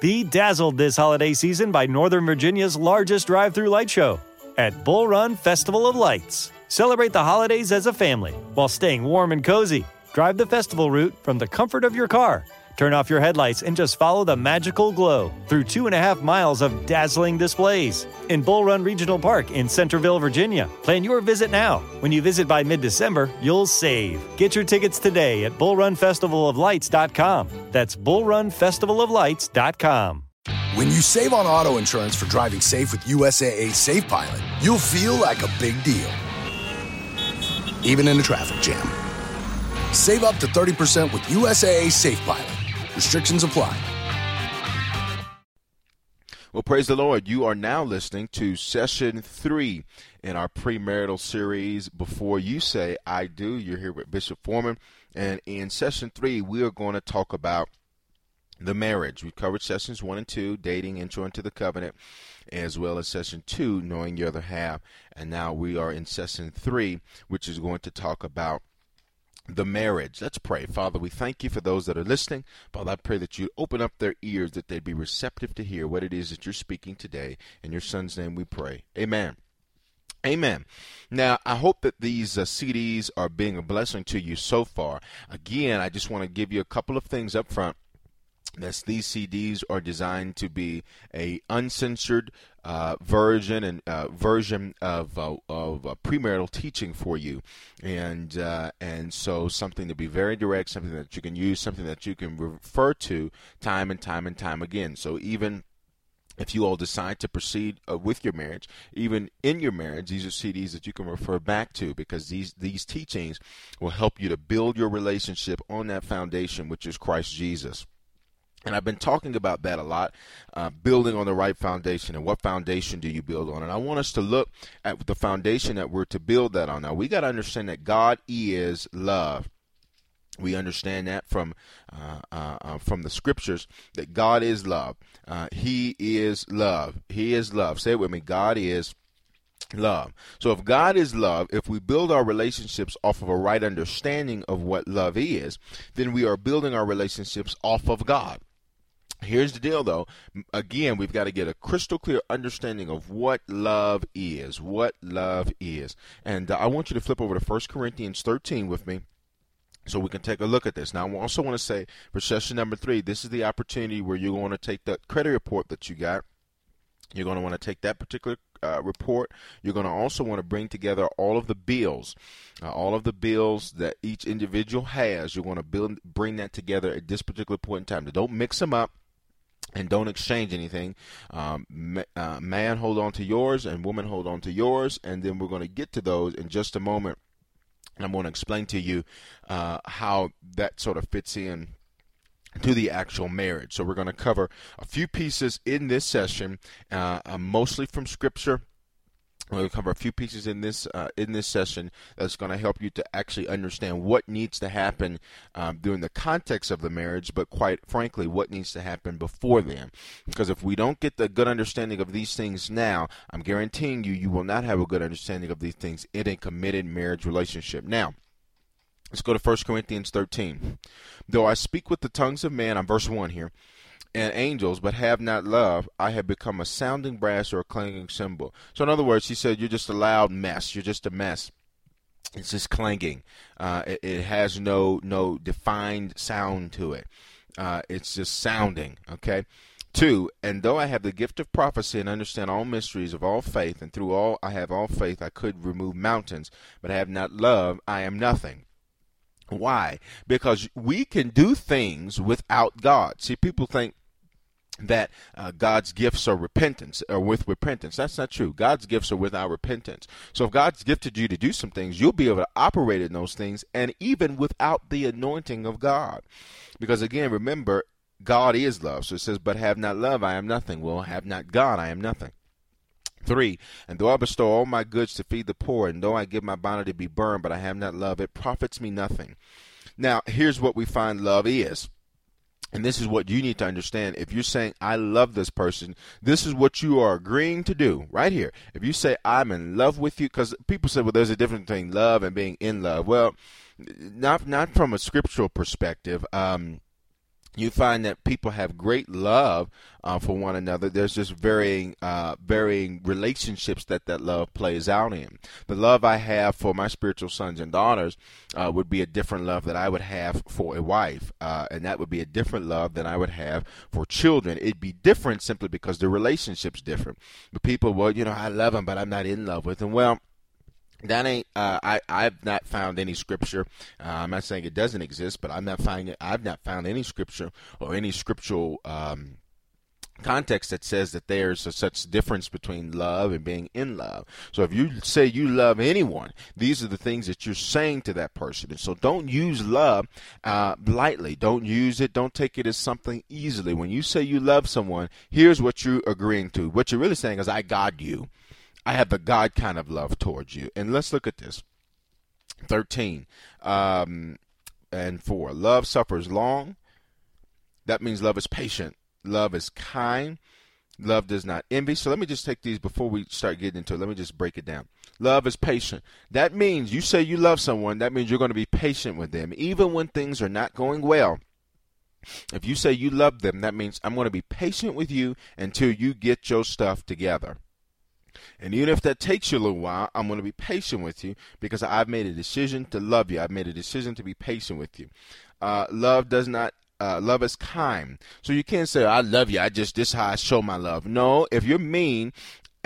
Be dazzled this holiday season by Northern Virginia's largest drive through light show at Bull Run Festival of Lights. Celebrate the holidays as a family while staying warm and cozy. Drive the festival route from the comfort of your car. Turn off your headlights and just follow the magical glow through two and a half miles of dazzling displays in Bull Run Regional Park in Centreville, Virginia. Plan your visit now. When you visit by mid December, you'll save. Get your tickets today at bullrunfestivaloflights.com. That's bullrunfestivaloflights.com. When you save on auto insurance for driving safe with USAA Safe Pilot, you'll feel like a big deal, even in a traffic jam. Save up to 30% with USAA Safe Pilot. Restrictions apply. Well, praise the Lord. You are now listening to session three in our premarital series, Before You Say I Do. You're here with Bishop Foreman. And in session three, we are going to talk about the marriage. We've covered sessions one and two, dating, intro into the covenant, as well as session two, knowing your other half. And now we are in session three, which is going to talk about the marriage. Let's pray. Father, we thank you for those that are listening. Father, I pray that you open up their ears, that they'd be receptive to hear what it is that you're speaking today. In your son's name we pray. Amen. Amen. Now, I hope that these uh, CDs are being a blessing to you so far. Again, I just want to give you a couple of things up front Yes, these CDs are designed to be a uncensored uh, version and uh, version of uh, of premarital teaching for you, and uh, and so something to be very direct, something that you can use, something that you can refer to time and time and time again. So even if you all decide to proceed uh, with your marriage, even in your marriage, these are CDs that you can refer back to because these these teachings will help you to build your relationship on that foundation, which is Christ Jesus. And I've been talking about that a lot, uh, building on the right foundation. And what foundation do you build on? And I want us to look at the foundation that we're to build that on. Now, we got to understand that God is love. We understand that from uh, uh, uh, from the scriptures that God is love. Uh, he is love. He is love. Say it with me. God is love. So if God is love, if we build our relationships off of a right understanding of what love is, then we are building our relationships off of God. Here's the deal, though. Again, we've got to get a crystal clear understanding of what love is. What love is. And uh, I want you to flip over to 1 Corinthians 13 with me so we can take a look at this. Now, I also want to say for session number three, this is the opportunity where you're going to take that credit report that you got. You're going to want to take that particular uh, report. You're going to also want to bring together all of the bills, uh, all of the bills that each individual has. You're going to build, bring that together at this particular point in time. Don't mix them up and don't exchange anything. Um, uh, man, hold on to yours, and woman, hold on to yours, and then we're going to get to those in just a moment. And I'm going to explain to you uh, how that sort of fits in to the actual marriage. So we're going to cover a few pieces in this session, uh, uh mostly from Scripture We'll cover a few pieces in this uh, in this session that's going to help you to actually understand what needs to happen um, during the context of the marriage, but quite frankly, what needs to happen before then. Because if we don't get the good understanding of these things now, I'm guaranteeing you, you will not have a good understanding of these things in a committed marriage relationship. Now. Let's go to 1 Corinthians 13. Though I speak with the tongues of men, I'm verse 1 here, and angels, but have not love, I have become a sounding brass or a clanging cymbal. So, in other words, he said, You're just a loud mess. You're just a mess. It's just clanging. Uh, it, it, has no no defined sound to it. Uh, it's just sounding. Okay. Two, and though I have the gift of prophecy and understand all mysteries of all faith, and through all I have all faith, I could remove mountains, but I have not love, I am nothing. Why? Because we can do things without God. See, people think that uh, God's gifts are repentance or with repentance. That's not true. God's gifts are without repentance. So if God's gifted you to do some things, you'll be able to operate in those things and even without the anointing of God. Because again, remember, God is love. So it says, but have not love, I am nothing. Well, have not God, I am nothing. Three, and though I bestow all my goods to feed the poor, and though I give my body to be burned, but I have not love, it profits me nothing. Now, here's what we find love is. And this is what you need to understand. If you're saying, I love this person, this is what you are agreeing to do right here. If you say, I'm in love with you, because people say, well, there's a difference between love and being in love. Well, not, not from a scriptural perspective. Um, you find that people have great love uh, for one another. There's just varying, uh, varying relationships that that love plays out in. The love I have for my spiritual sons and daughters uh, would be a different love that I would have for a wife, uh, and that would be a different love than I would have for children. It'd be different simply because the relationship's different. But people, well, you know, I love them, but I'm not in love with them. Well that ain't uh, I I've not found any scripture. Uh, I'm not saying it doesn't exist, but I'm not finding I've not found any scripture or any scriptural um, context that says that there's a such difference between love and being in love. So if you say you love anyone, these are the things that you're saying to that person. And so don't use love uh, lightly. Don't use it. Don't take it as something easily. When you say you love someone, here's what you're agreeing to. What you're really saying is, I got you. I have the God kind of love towards you. And let's look at this. 13 um, and 4. Love suffers long. That means love is patient. Love is kind. Love does not envy. So let me just take these before we start getting into it. Let me just break it down. Love is patient. That means you say you love someone, that means you're going to be patient with them, even when things are not going well. If you say you love them, that means I'm going to be patient with you until you get your stuff together. And even if that takes you a little while, I'm going to be patient with you because I've made a decision to love you. I've made a decision to be patient with you. Uh, love does not uh, love is kind. So you can't say, I love you. I just, this how I show my love. No, if you're mean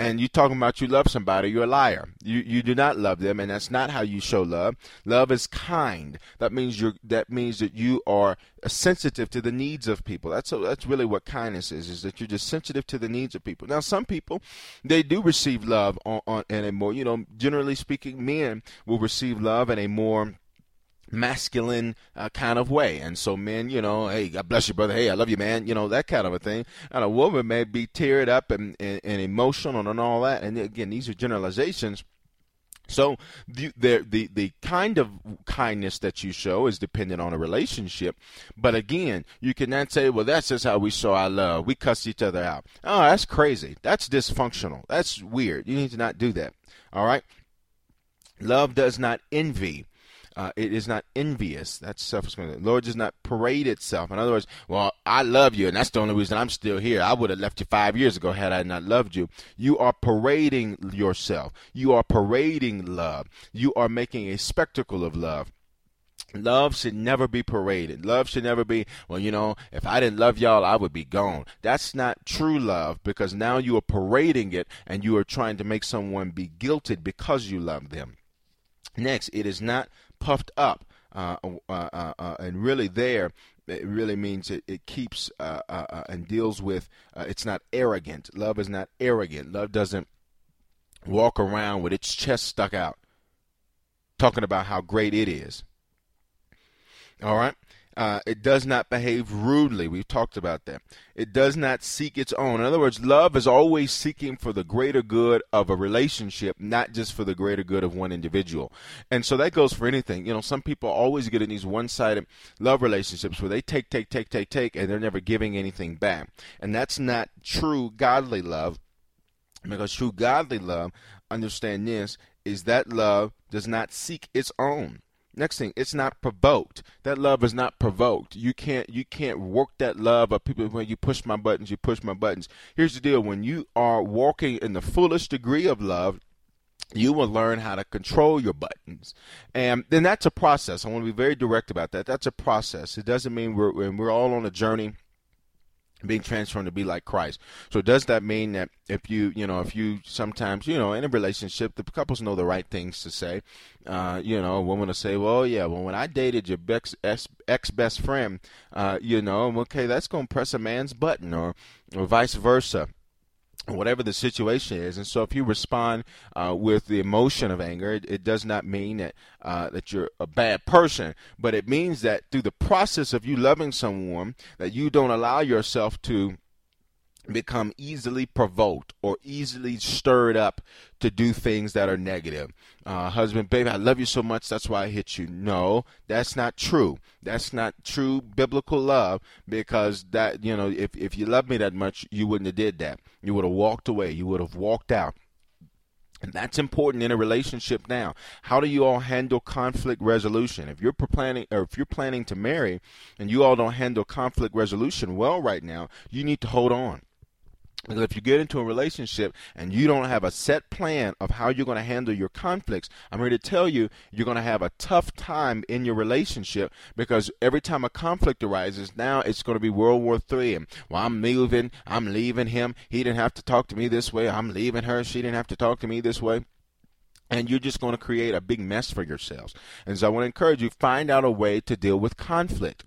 and you're talking about you love somebody, you're a liar. You you do not love them, and that's not how you show love. Love is kind. That means you that means that you are sensitive to the needs of people. That's a, that's really what kindness is. Is that you're just sensitive to the needs of people. Now, some people they do receive love on, on in a more you know generally speaking, men will receive love in a more masculine uh, kind of way. And so men, you know, hey, God bless you, brother. Hey, I love you, man. You know, that kind of a thing. And a woman may be teared up and, and, and emotional and all that. And again, these are generalizations. So the, the, the the kind of kindness that you show is dependent on a relationship, but again, you cannot say, "Well, that's just how we show our love. We cuss each other out." Oh, that's crazy. That's dysfunctional. That's weird. You need to not do that. All right. Love does not envy. Uh, it is not envious. That's. The Lord does not parade itself. In other words, well, I love you, and that's the only reason I'm still here. I would have left you five years ago had I not loved you. You are parading yourself. You are parading love. You are making a spectacle of love. Love should never be paraded. Love should never be, well, you know, if I didn't love y'all, I would be gone. That's not true love because now you are parading it and you are trying to make someone be guilted because you love them. Next, it is not puffed up. Uh, uh, uh, uh, and really there it really means it, it keeps uh, uh, and deals with it's not arrogant. Love is not arrogant. Love doesn't walk around with its chest stuck out talking about how great it is. All right uh, it does not behave rudely. We've talked about that. It does not seek its own. In other words, love is always seeking for the greater good of a relationship, not just for the greater good of one individual. And so that goes for anything. You know, some people always get in these one sided love relationships where they take, take, take, take, take, and they're never giving anything back. And that's not true godly love because true godly love, understand this, is that love does not seek its own. Next thing, it's not provoked. That love is not provoked. You can't you can't work that love of people when you push my buttons, you push my buttons. Here's the deal: when you are walking in the fullest degree of love, you will learn how to control your buttons and then that's a process i want to be very direct about that that's a process it doesn't mean we're we're all on a journey being transformed to be like Christ. So does that mean that if you, you know, if you sometimes, you know, in a relationship, the couples know the right things to say. Uh, you know, a woman will say, well, yeah, well, when I dated your ex, ex best friend, uh, you know, okay, that's to press a man's button or, or vice versa whatever the situation is. And so if you respond uh, with the emotion of anger, it, it does not mean that uh, that you're a bad person, but it means that through the process of you loving someone, that you don't allow yourself to become easily provoked or easily stirred up to do things that are negative. Uh, husband, baby, I love you so much, that's why I hit you. No, that's not true. That's not true biblical love because that, you know, if, if you love me that much, you wouldn't have did that. You would have walked away. You would have walked out. And that's important in a relationship now. How do you all handle conflict resolution? If you're planning or if you're planning to marry and you all don't handle conflict resolution well right now, you need to hold on. Because if you get into a relationship and you don't have a set plan of how you're going to handle your conflicts, I'm here to tell you you're going to have a tough time in your relationship because every time a conflict arises, now it's going to be World War III. And well, I'm moving, I'm leaving him. He didn't have to talk to me this way. I'm leaving her. She didn't have to talk to me this way and you're just going to create a big mess for yourselves. And so I want to encourage you find out a way to deal with conflict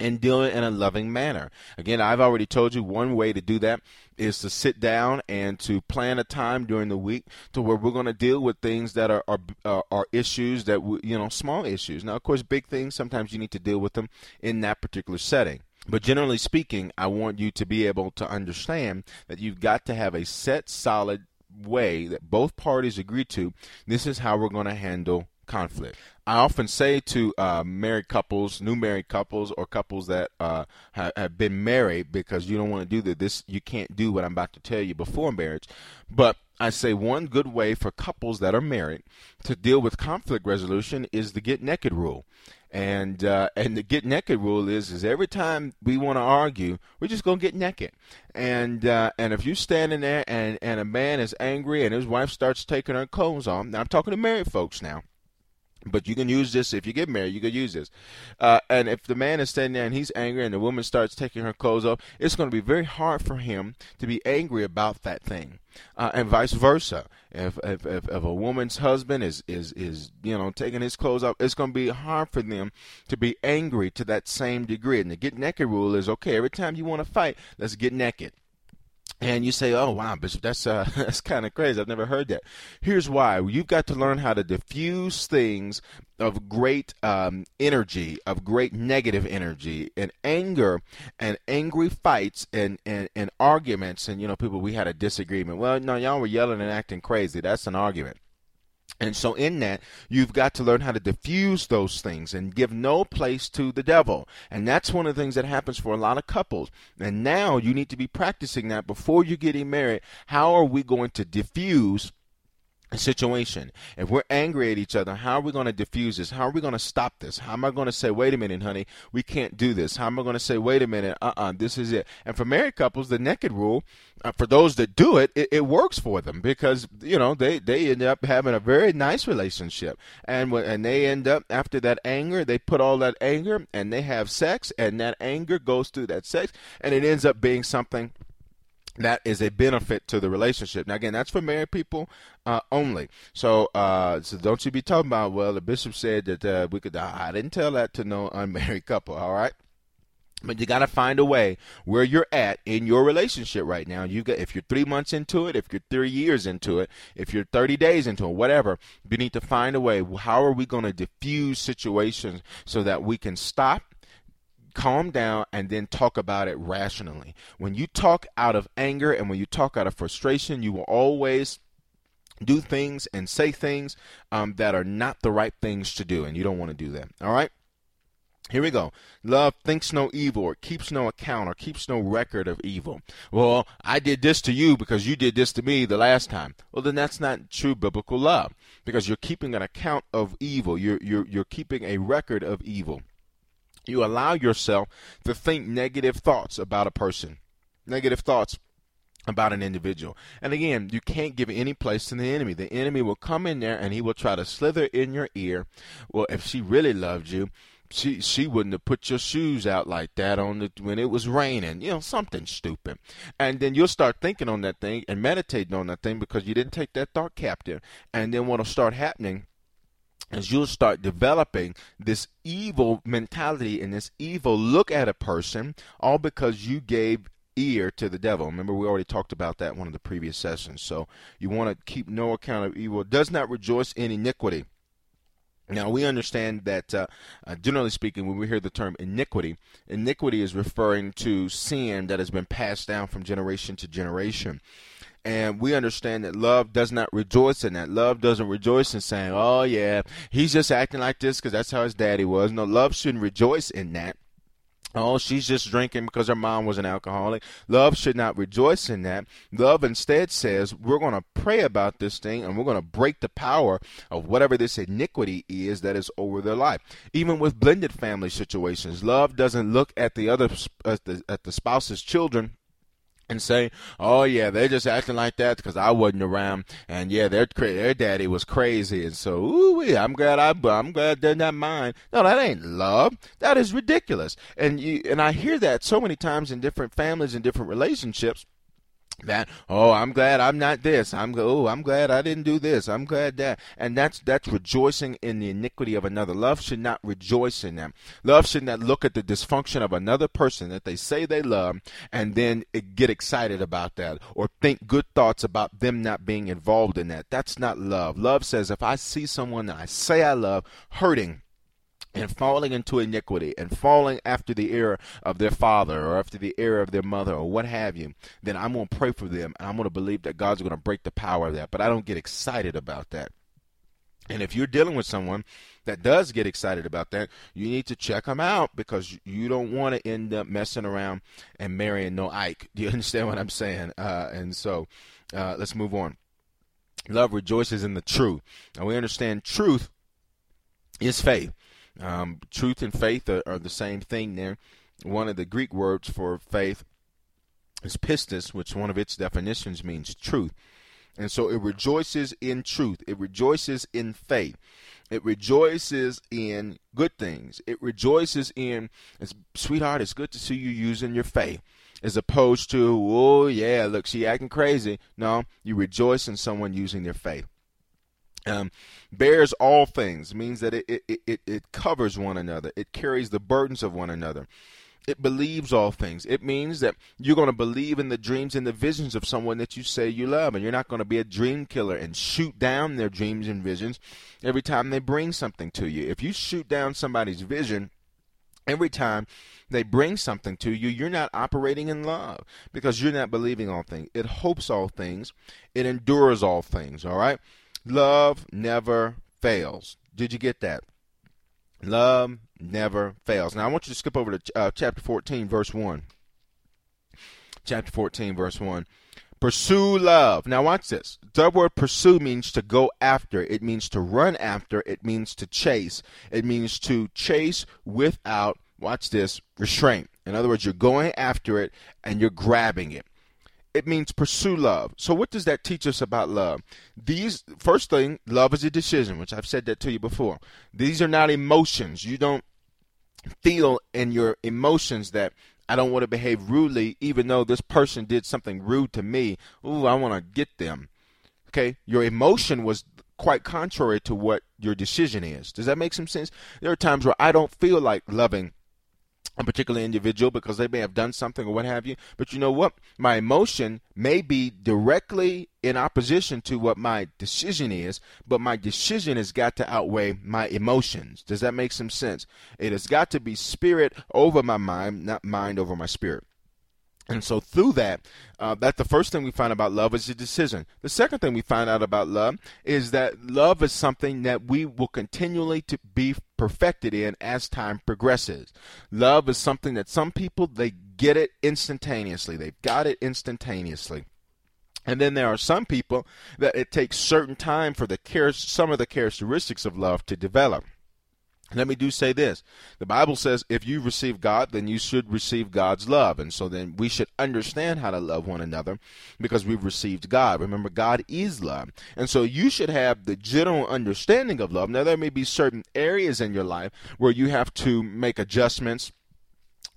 and do it in a loving manner. Again, I've already told you one way to do that is to sit down and to plan a time during the week to where we're going to deal with things that are are, are issues that we, you know small issues. Now, of course, big things sometimes you need to deal with them in that particular setting. But generally speaking, I want you to be able to understand that you've got to have a set, solid way that both parties agree to. This is how we're going to handle conflict. I often say to uh, married couples, new married couples, or couples that uh, have, have been married, because you don't want to do. This you can't do what I'm about to tell you before marriage. But I say one good way for couples that are married to deal with conflict resolution is the get naked rule. And uh, and the get naked rule is is every time we want to argue, we're just gonna get naked. And uh, and if you're standing there and and a man is angry and his wife starts taking her clothes off, now I'm talking to married folks now but you can use this if you get married. You could use this, uh, and if the man is standing there and he's angry, and the woman starts taking her clothes off, it's going to be very hard for him to be angry about that thing, uh, and vice versa. If, if, if if a woman's husband is is is you know taking his clothes off, it's going to be hard for them to be angry to that same degree. And the get naked rule is okay. Every time you want to fight, let's get naked and you say, "Oh wow, Bishop, that's uh, that's kind of crazy. I've never heard that." Here's why: you've got to learn how to diffuse things of great um, energy, of great negative energy, and anger, and angry fights, and, and and arguments. And you know, people, we had a disagreement. Well, no, y'all were yelling and acting crazy. That's an argument. And so, in that, you've got to learn how to diffuse those things and give no place to the devil. And that's one of the things that happens for a lot of couples. And now you need to be practicing that before you're getting married. How are we going to diffuse situation. If we're angry at each other, how are we going to diffuse this? How are we going to stop this? How am I going to say, wait a minute, honey, we can't do this? How am I going to say, wait a minute, uh uh-uh, uh this is it? And for married couples, the naked rule, uh, for those that do it, it, it, works for them because, you know, they, they end up having a very nice relationship. And, when, and they end up, after that anger, they put all that anger and they have sex, and that anger goes through that sex, and it ends up being something that is a benefit to the relationship. Now, again, that's for married people uh, only. So, uh, so don't you be talking about, well, the bishop said that uh, we could. I didn't tell that to no unmarried couple. All right. But you got to find a way where you're at in your relationship right now. You got if you're three months into it, if you're three years into it, if you're 30 days into it, whatever. You need to find a way. How are we going to diffuse situations so that we can stop calm down and then talk about it rationally. When you talk out of anger and when you talk out of frustration, you will always do things and say things um, that are not the right things to do, and you don't want to do that. All right? Here we go. Love thinks no evil or keeps no account or keeps no record of evil. Well, I did this to you because you did this to me the last time. Well, then that's not true biblical love because you're keeping an account of evil. You're, you're, you're keeping a record of evil you allow yourself to think negative thoughts about a person, negative thoughts about an individual. And again, you can't give any place to the enemy. The enemy will come in there and he will try to slither in your ear. Well, if she really loved you, she she wouldn't have put your shoes out like that on the when it was raining, you know, something stupid. And then you'll start thinking on that thing and meditating on that thing because you didn't take that thought captive. And then what'll start happening as you'll start developing this evil mentality and this evil look at a person, all because you gave ear to the devil. Remember, we already talked about that in one of the previous sessions. So you want to keep no account of evil. Does not rejoice in iniquity. Now, we understand that, uh, uh, generally speaking, when we hear the term iniquity, iniquity is referring to sin that has been passed down from generation to generation. And we understand that love does not rejoice in that. Love doesn't rejoice in saying, oh, yeah, he's just acting like this because that's how his daddy was. No, love shouldn't rejoice in that. Oh, she's just drinking because her mom was an alcoholic. Love should not rejoice in that. Love instead says, we're going to pray about this thing and we're going to break the power of whatever this iniquity is that is over their life. Even with blended family situations, love doesn't look at the other at the, at the spouse's children and say, "Oh yeah, they're just acting like that because I wasn't around, and yeah, their their daddy was crazy, and so ooh, I'm glad I I'm glad they're not mine." No, that ain't love. That is ridiculous, and you and I hear that so many times in different families and different relationships that oh i'm glad i'm not this. I'm oh i'm glad i didn't do this. I'm glad that. And that's that's rejoicing in the iniquity of another. Love should not rejoice in them. Love should not look at the dysfunction of another person that they say they love and then get excited about that or think good thoughts about them not being involved in that. That's not love. Love says if i see someone that i say i love hurting and falling into iniquity and falling after the error of their father or after the error of their mother or what have you, then I'm going to pray for them and I'm going to believe that God's going to break the power of that. But I don't get excited about that. And if you're dealing with someone that does get excited about that, you need to check them out because you don't want to end up messing around and marrying no Ike. Do you understand what I'm saying? Uh, and so uh, let's move on. Love rejoices in the truth. Now we understand truth is faith. Um, truth and faith are, are, the same thing there. One of the Greek words for faith is pistis, which one of its definitions means truth. And so it rejoices in truth. It rejoices in faith. It rejoices in good things. It rejoices in, sweetheart, it's good to see you using your faith. As opposed to, oh, yeah, look, she acting crazy. No, you rejoice in someone using their faith. Um, bears all things means that it, it, it, it covers one another. It carries the burdens of one another. It believes all things. It means that you're going to believe in the dreams and the visions of someone that you say you love, and you're not going to be a dream killer and shoot down their dreams and visions every time they bring something to you. If you shoot down somebody's vision, every time they bring something to you, you're not operating in love because you're not believing all things. It hopes all things, it endures all things, all right? Love never fails. Did you get that? Love never fails. Now I want you to skip over to uh, chapter 14, verse 1. Chapter 14, verse 1. Pursue love. Now watch this. The word pursue means to go after. It means to run after. It means to chase. It means to chase without, watch this, restraint. In other words, you're going after it and you're grabbing it it means pursue love. So what does that teach us about love? These first thing, love is a decision, which I've said that to you before. These are not emotions. You don't feel in your emotions that I don't want to behave rudely even though this person did something rude to me. Ooh, I want to get them. Okay? Your emotion was quite contrary to what your decision is. Does that make some sense? There are times where I don't feel like loving a particular individual because they may have done something or what have you. But you know what? My emotion may be directly in opposition to what my decision is, but my decision has got to outweigh my emotions. Does that make some sense? It has got to be spirit over my mind, not mind over my spirit. And so through that, uh, that's the first thing we find about love is a decision. The second thing we find out about love is that love is something that we will continually to be perfected in as time progresses. Love is something that some people they get it instantaneously. They've got it instantaneously. And then there are some people that it takes certain time for the some of the characteristics of love to develop. Let me do say this. The Bible says if you receive God, then you should receive God's love. And so then we should understand how to love one another because we've received God. Remember, God is love. And so you should have the general understanding of love. Now, there may be certain areas in your life where you have to make adjustments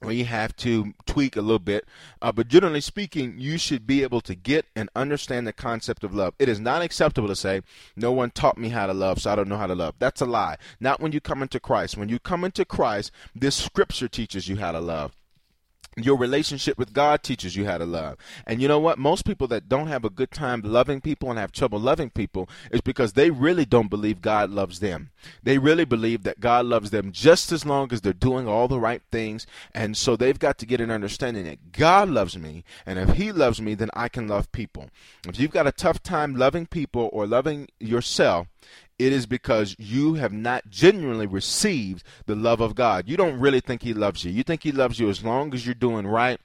you have to tweak a little bit. Uh, but generally speaking, you should be able to get and understand the concept of love. It is not acceptable to say, No one taught me how to love, so I don't know how to love. That's a lie. Not when you come into Christ. When you come into Christ, this scripture teaches you how to love. Your relationship with God teaches you how to love. And you know what? Most people that don't have a good time loving people and have trouble loving people is because they really don't believe God loves them. They really believe that God loves them just as long as they're doing all the right things. And so they've got to get an understanding that God loves me. And if He loves me, then I can love people. If you've got a tough time loving people or loving yourself, it is because you have not genuinely received the love of God. You don't really think He loves you. You think He loves you as long as you're doing right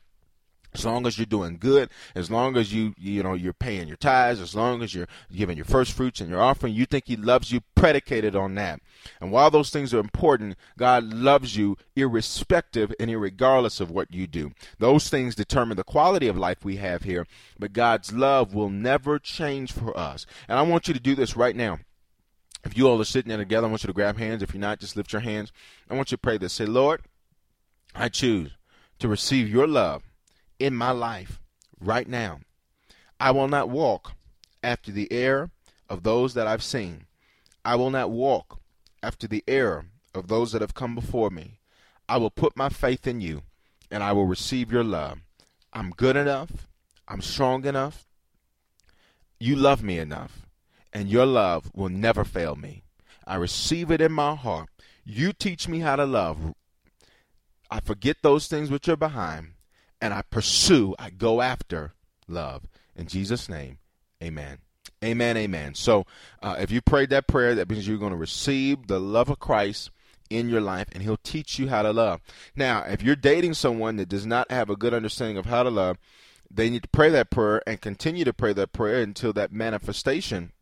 as long as you're doing good, as long as you you know you're paying your tithes, as long as you're giving your first fruits and your offering, you think He loves you predicated on that. And while those things are important, God loves you irrespective and irregardless of what you do. Those things determine the quality of life we have here, but God's love will never change for us. And I want you to do this right now. If you all are sitting there together, I want you to grab hands. If you're not, just lift your hands. I want you to pray this. Say, Lord, I choose to receive your love in my life right now. I will not walk after the error of those that I've seen. I will not walk after the error of those that have come before me. I will put my faith in you and I will receive your love. I'm good enough. I'm strong enough. You love me enough, and your love will never fail me. I receive it in my heart. You teach me how to love. I forget those things which are behind and I pursue, I go after love. In Jesus' name, amen. Amen, amen. So uh, if you prayed that prayer, that means you're going to receive the love of Christ in your life and he'll teach you how to love. Now, if you're dating someone that does not have a good understanding of how to love, they need to pray that prayer and continue to pray that prayer until that manifestation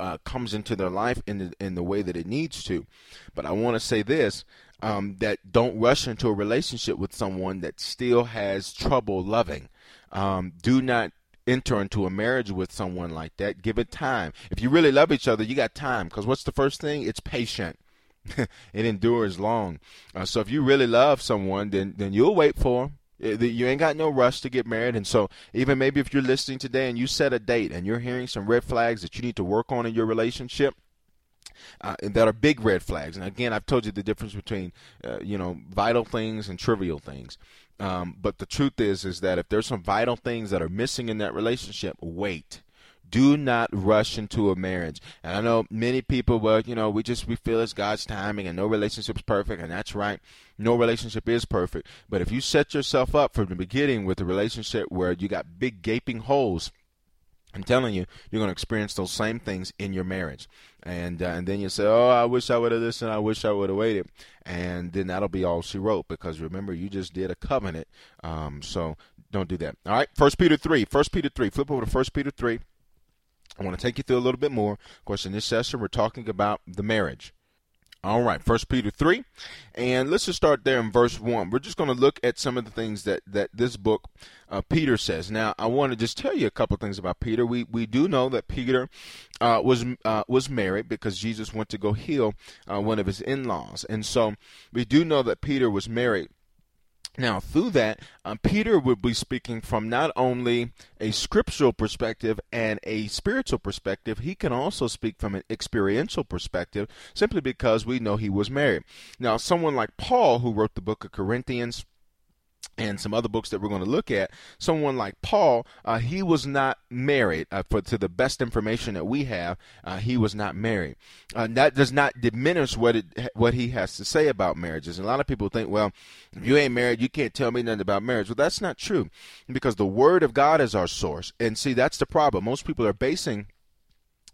uh, comes into their life in the, in the way that it needs to. But I want to say this um, that don't rush into a relationship with someone that still has trouble loving. Um, do not enter into a marriage with someone like that. Give it time. If you really love each other, you got time. Because what's the first thing? It's patient. it endures long. Uh, so if you really love someone, then then you'll wait for them. You ain't got no rush to get married, and so even maybe if you're listening today and you set a date and you're hearing some red flags that you need to work on in your relationship, uh, that are big red flags. And again, I've told you the difference between uh, you know vital things and trivial things. Um, but the truth is, is that if there's some vital things that are missing in that relationship, wait. Do not rush into a marriage. And I know many people, well, you know, we just we feel it's God's timing, and no relationship's perfect, and that's right. No relationship is perfect. But if you set yourself up from the beginning with a relationship where you got big gaping holes I'm telling you, you're going to experience those same things in your marriage, and uh, and then you say, "Oh, I wish I would have listened. I wish I would have waited," and then that'll be all she wrote because remember, you just did a covenant. Um, so don't do that. All right, First Peter three. First Peter three. Flip over to First Peter three. I want to take you through a little bit more. Of course, in this session, we're talking about the marriage. All right, First Peter three, and let's just start there in verse one. We're just going to look at some of the things that that this book uh, Peter says. Now, I want to just tell you a couple things about Peter. We we do know that Peter uh, was uh, was married because Jesus went to go heal uh, one of his in laws, and so we do know that Peter was married. Now, through that, uh, Peter would be speaking from not only a scriptural perspective and a spiritual perspective, he can also speak from an experiential perspective simply because we know he was married. Now, someone like Paul, who wrote the book of Corinthians, and some other books that we're going to look at, someone like Paul, uh, he was not married. Uh, for to the best information that we have, uh, he was not married. Uh, that does not diminish what it what he has to say about marriages. And a lot of people think, well, if you ain't married, you can't tell me nothing about marriage. Well, that's not true, because the Word of God is our source. And see, that's the problem. Most people are basing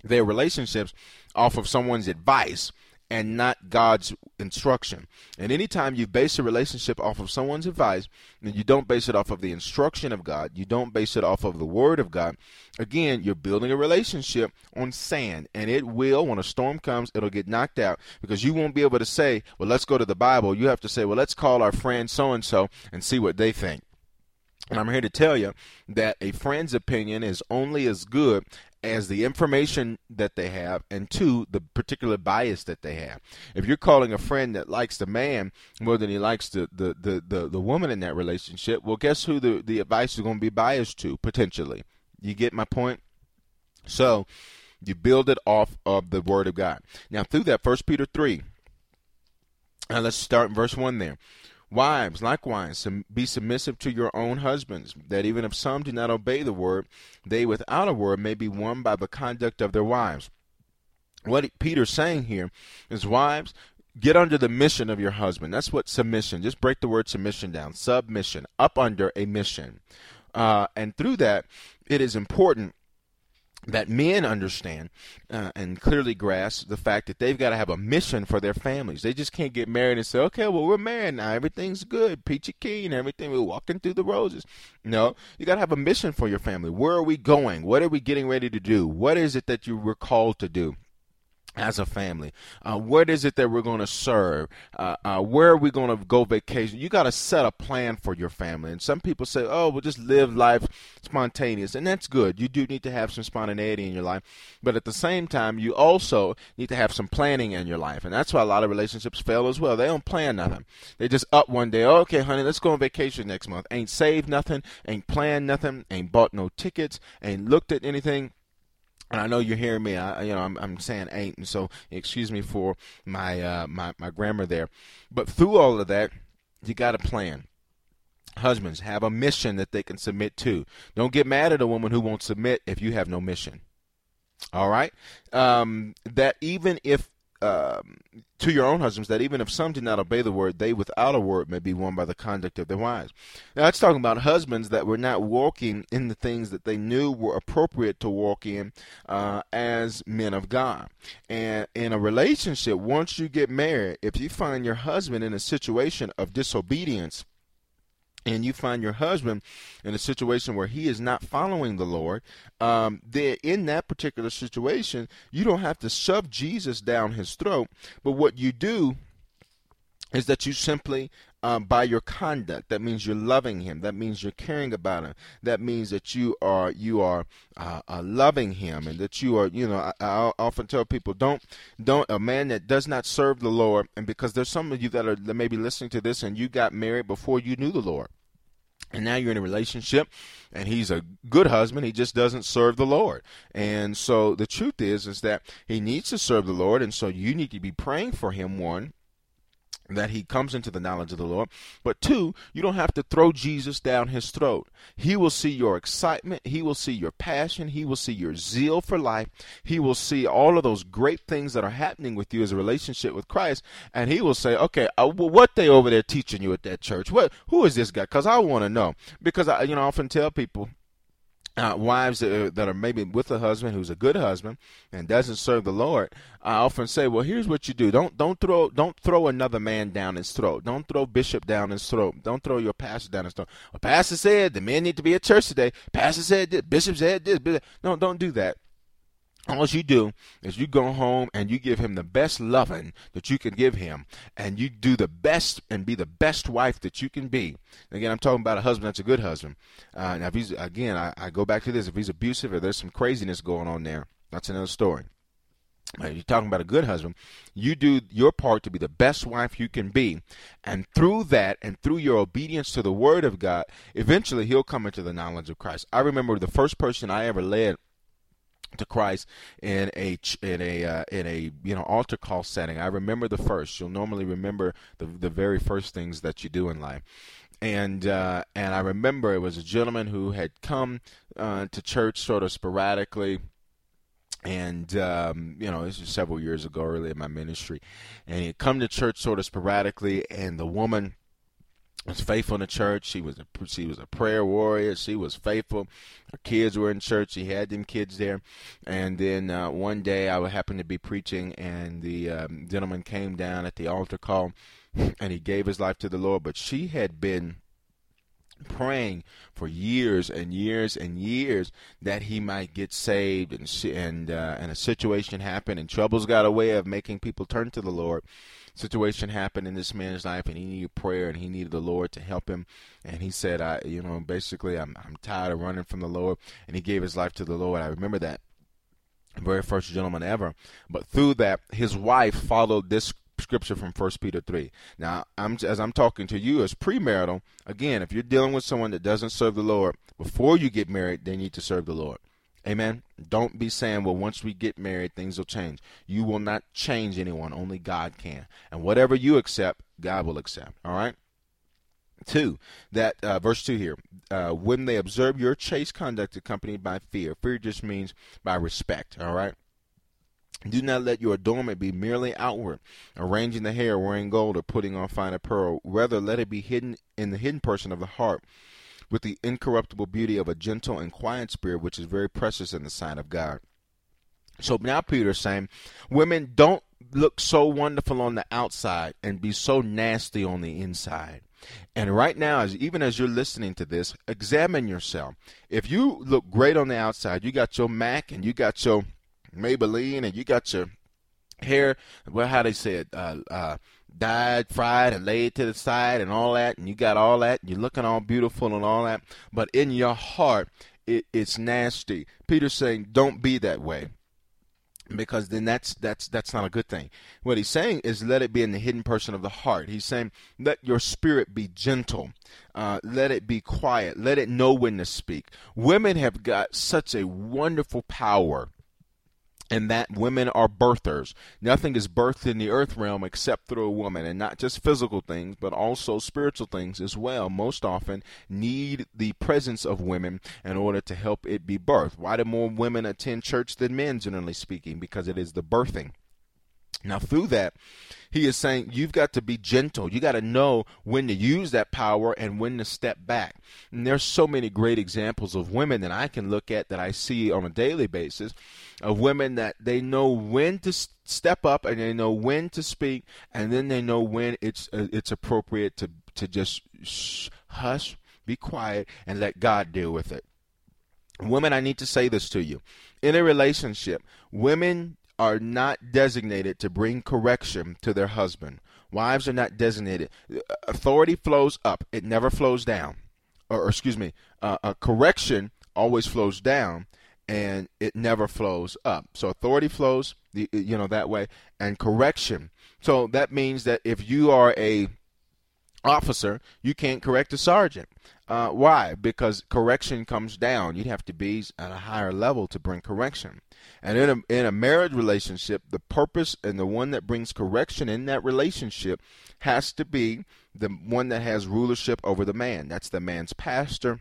their relationships off of someone's advice and not God's instruction. And anytime you base a relationship off of someone's advice, and you don't base it off of the instruction of God, you don't base it off of the Word of God, again, you're building a relationship on sand. And it will, when a storm comes, it'll get knocked out because you won't be able to say, well, let's go to the Bible. You have to say, well, let's call our friend so and so and see what they think. And I'm here to tell you that a friend's opinion is only as good as the information that they have, and two, the particular bias that they have. If you're calling a friend that likes the man more than he likes the the, the, the, the woman in that relationship, well, guess who the, the advice is going to be biased to, potentially? You get my point? So, you build it off of the Word of God. Now, through that, First Peter 3, and let's start in verse 1 there. Wives, likewise, be submissive to your own husbands, that even if some do not obey the word, they without a word may be won by the conduct of their wives. What Peter's saying here is, wives, get under the mission of your husband. That's what submission. Just break the word submission down. Submission, up under a mission. Uh, and through that, it is important that men understand uh, and clearly grasp the fact that they've got to have a mission for their families. They just can't get married and say, okay, well, we're married now. Everything's good. Peachy keen. Everything. We're walking through the roses. No, you got to have a mission for your family. Where are we going? What are we getting ready to do? What is it that you were called to do? As a family? Uh, what is it that we're going to serve? Uh, uh, where are we going to go vacation? You got to set a plan for your family. And some people say, oh, we'll just live life spontaneous. And that's good. You do need to have some spontaneity in your life. But at the same time, you also need to have some planning in your life. And that's why a lot of relationships fail as well. They don't plan nothing. They just up one day, okay, honey, let's go on vacation next month. Ain't saved nothing, ain't planned nothing, ain't bought no tickets, ain't looked at anything and I know you're hearing me. I, you know, I'm, I'm saying ain't, and so excuse me for my uh, my my grammar there. But through all of that, you got a plan. Husbands have a mission that they can submit to. Don't get mad at a woman who won't submit if you have no mission. All right, um, that even if um, to your own husbands that even if some did not obey the word, they without a word may be won by the conduct of their wives. Now, it's talking about husbands that were not walking in the things that they knew were appropriate to walk in uh, as men of God. And in a relationship, once you get married, if you find your husband in a situation of disobedience, and you find your husband in a situation where he is not following the Lord, um, then in that particular situation, you don't have to shove Jesus down his throat. But what you do is that you simply um, by your conduct. That means you're loving him. That means you're caring about him. That means that you are you are uh, uh, loving him, and that you are you know. I, I, often tell people don't don't a man that does not serve the Lord, and because there's some of you that are that may be listening to this, and you got married before you knew the Lord. And now you're in a relationship, and he's a good husband. He just doesn't serve the Lord. And so the truth is, is that he needs to serve the Lord, and so you need to be praying for him. One, that he comes into the knowledge of the Lord. But two, you don't have to throw Jesus down his throat. He will see your excitement. He will see your passion. He will see your zeal for life. He will see all of those great things that are happening with you as a relationship with Christ. And he will say, okay, uh, what they over there teaching you at that church? What, who is this guy? Because I want to know. Because I, you know, I often tell people, uh, wives that are, that are, maybe with a husband who's a good husband and doesn't serve the Lord, I often say, "Well, here's what you do: don't don't throw don't throw another man down his throat. Don't throw bishop down his throat. Don't throw your pastor down his throat. Pastor said the men need to be at church today. Pastor said this. Bishop said this. No, don't do that. All you do is you go home and you give him the best loving that you can give him, and you do the best and be the best wife that you can be. Again, I'm talking about a husband that's a good husband. Uh, now, if he's again, I, I go back to this: if he's abusive or there's some craziness going on there, that's another story. You're talking about a good husband. You do your part to be the best wife you can be. And through that and through your obedience to the word of God, eventually he'll come into the knowledge of Christ. I remember the first person I ever led to Christ in a in a uh, in a you know altar call setting. I remember the first. You'll normally remember the the very first things that you do in life. And uh, and I remember it was a gentleman who had come uh, to church sort of sporadically, and um, you know this was several years ago, early in my ministry, and he had come to church sort of sporadically, and the woman was faithful in the church. She was a she was a prayer warrior. She was faithful. Her kids were in church. She had them kids there. And then uh, one day I happened to be preaching, and the um, gentleman came down at the altar call, and he gave his life to the Lord. But she had been praying for years and years and years that he might get saved and and uh, and a situation happened and troubles got a way of making people turn to the Lord situation happened in this man's life and he needed prayer and he needed the Lord to help him. And he said, I, you know, basically, I'm, I'm tired of running from the Lord. And he gave his life to the Lord. I remember that very first gentleman ever. But through that, his wife followed this scripture from First Peter three. Now, I'm as I'm talking to you as premarital. Again, if you're dealing with someone that doesn't serve the Lord before you get married, they need to serve the Lord. Amen. Don't be saying, well, once we get married, things will change. You will not change anyone. Only God can. And whatever you accept, God will accept. All right? Two, that uh, verse two here. Uh, when they observe your chaste conduct accompanied by fear, fear just means by respect. All right. Do not let your adornment be merely outward, arranging the hair, wearing gold, or putting on fine apparel. Rather, let it be hidden in the hidden person of the heart with the incorruptible beauty of a gentle and quiet spirit, which is very precious in the sight of God. So now Peter's saying, women don't look so wonderful on the outside and be so nasty on the inside. And right now, as even as you're listening to this, examine yourself. If you look great on the outside, you got your Mac and you got your Maybelline and you got your hair, well, how they say it, uh, uh, dyed, fried, and laid to the side, and all that, and you got all that, and you're looking all beautiful and all that, but in your heart, it, it's nasty. Peter's saying, don't be that way because then that's that's that's not a good thing. What he's saying is let it be in the hidden person of the heart. He's saying let your spirit be gentle, uh, let it be quiet, let it know when to speak. Women have got such a wonderful power and that women are birthers. Nothing is birthed in the earth realm except through a woman, and not just physical things, but also spiritual things as well. Most often need the presence of women in order to help it be birthed. Why do more women attend church than men, generally speaking? Because it is the birthing. Now, through that, he is saying you've got to be gentle. You got to know when to use that power and when to step back. And there's so many great examples of women that I can look at that I see on a daily basis of women that they know when to step up and they know when to speak, and then they know when it's uh, it's appropriate to to just hush, be quiet, and let God deal with it. Women, I need to say this to you. In a relationship, women are not designated to bring correction to their husband. Wives are not designated. Authority flows up, it never flows down. Or, or excuse me, uh, a correction always flows down and it never flows up. So authority flows, you know, that way, and correction. So that means that if you are a officer, you can't correct a sergeant. Uh, why? Because correction comes down. You'd have to be at a higher level to bring correction. And in a, in a marriage relationship, the purpose and the one that brings correction in that relationship has to be the one that has rulership over the man. That's the man's pastor,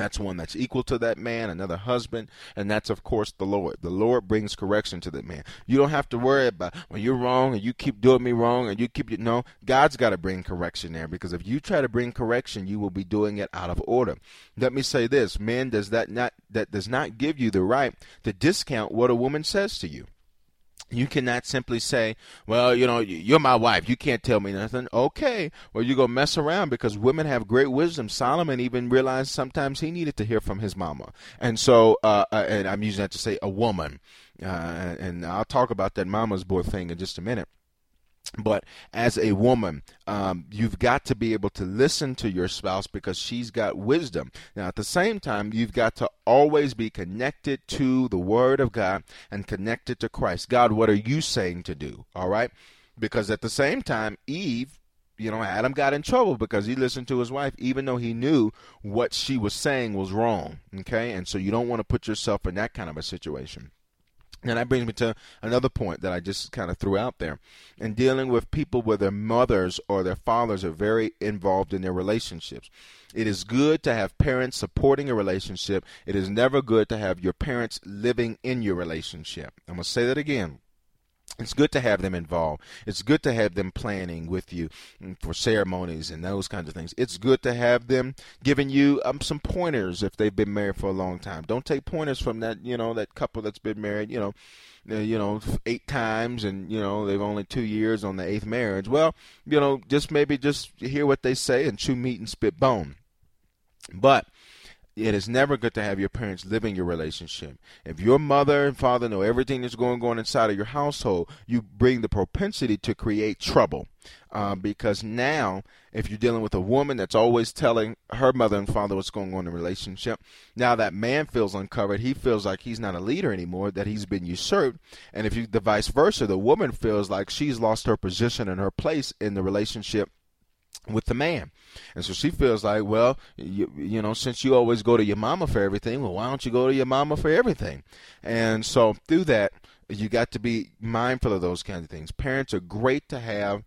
that's one that's equal to that man, another husband, and that's of course the Lord. The Lord brings correction to that man. You don't have to worry about when you're wrong and you keep doing me wrong and you keep you no. God's got to bring correction there because if you try to bring correction, you will be doing it out of order. Let me say this, man does that not that does not give you the right to discount what a woman says to you. You cannot simply say, well, you know, you're my wife. You can't tell me nothing. Okay. Well, you go mess around because women have great wisdom. Solomon even realized sometimes he needed to hear from his mama. And so, uh, uh, and I'm using that to say a woman. Uh, and I'll talk about that mama's boy thing in just a minute. But as a woman, um, you've got to be able to listen to your spouse because she's got wisdom. Now, at the same time, you've got to always be connected to the Word of God and connected to Christ. God, what are you saying to do? All right? Because at the same time, Eve, you know, Adam got in trouble because he listened to his wife, even though he knew what she was saying was wrong. Okay? And so you don't want to put yourself in that kind of a situation. And that brings me to another point that I just kind of threw out there. In dealing with people where their mothers or their fathers are very involved in their relationships. It is good to have parents supporting a relationship. It is never good to have your parents living in your relationship. I'm going to say that again it's good to have them involved. It's good to have them planning with you for ceremonies and those kinds of things. It's good to have them giving you um, some pointers if they've been married for a long time. Don't take pointers from that, you know, that couple that's been married, you know, uh, you know, eight times and, you know, they've only two years on the eighth marriage. Well, you know, just maybe just hear what they say and chew meat and spit bone. But it is never good to have your parents living your relationship. If your mother and father know everything that's going on inside of your household, you bring the propensity to create trouble. Uh, because now, if you're dealing with a woman that's always telling her mother and father what's going on in the relationship, now that man feels uncovered. He feels like he's not a leader anymore, that he's been usurped. And if you, the vice versa, the woman feels like she's lost her position and her place in the relationship with the man. And so she feels like, well, you, you know, since you always go to your mama for everything, well, why don't you go to your mama for everything? And so through that, you got to be mindful of those kinds of things. Parents are great to have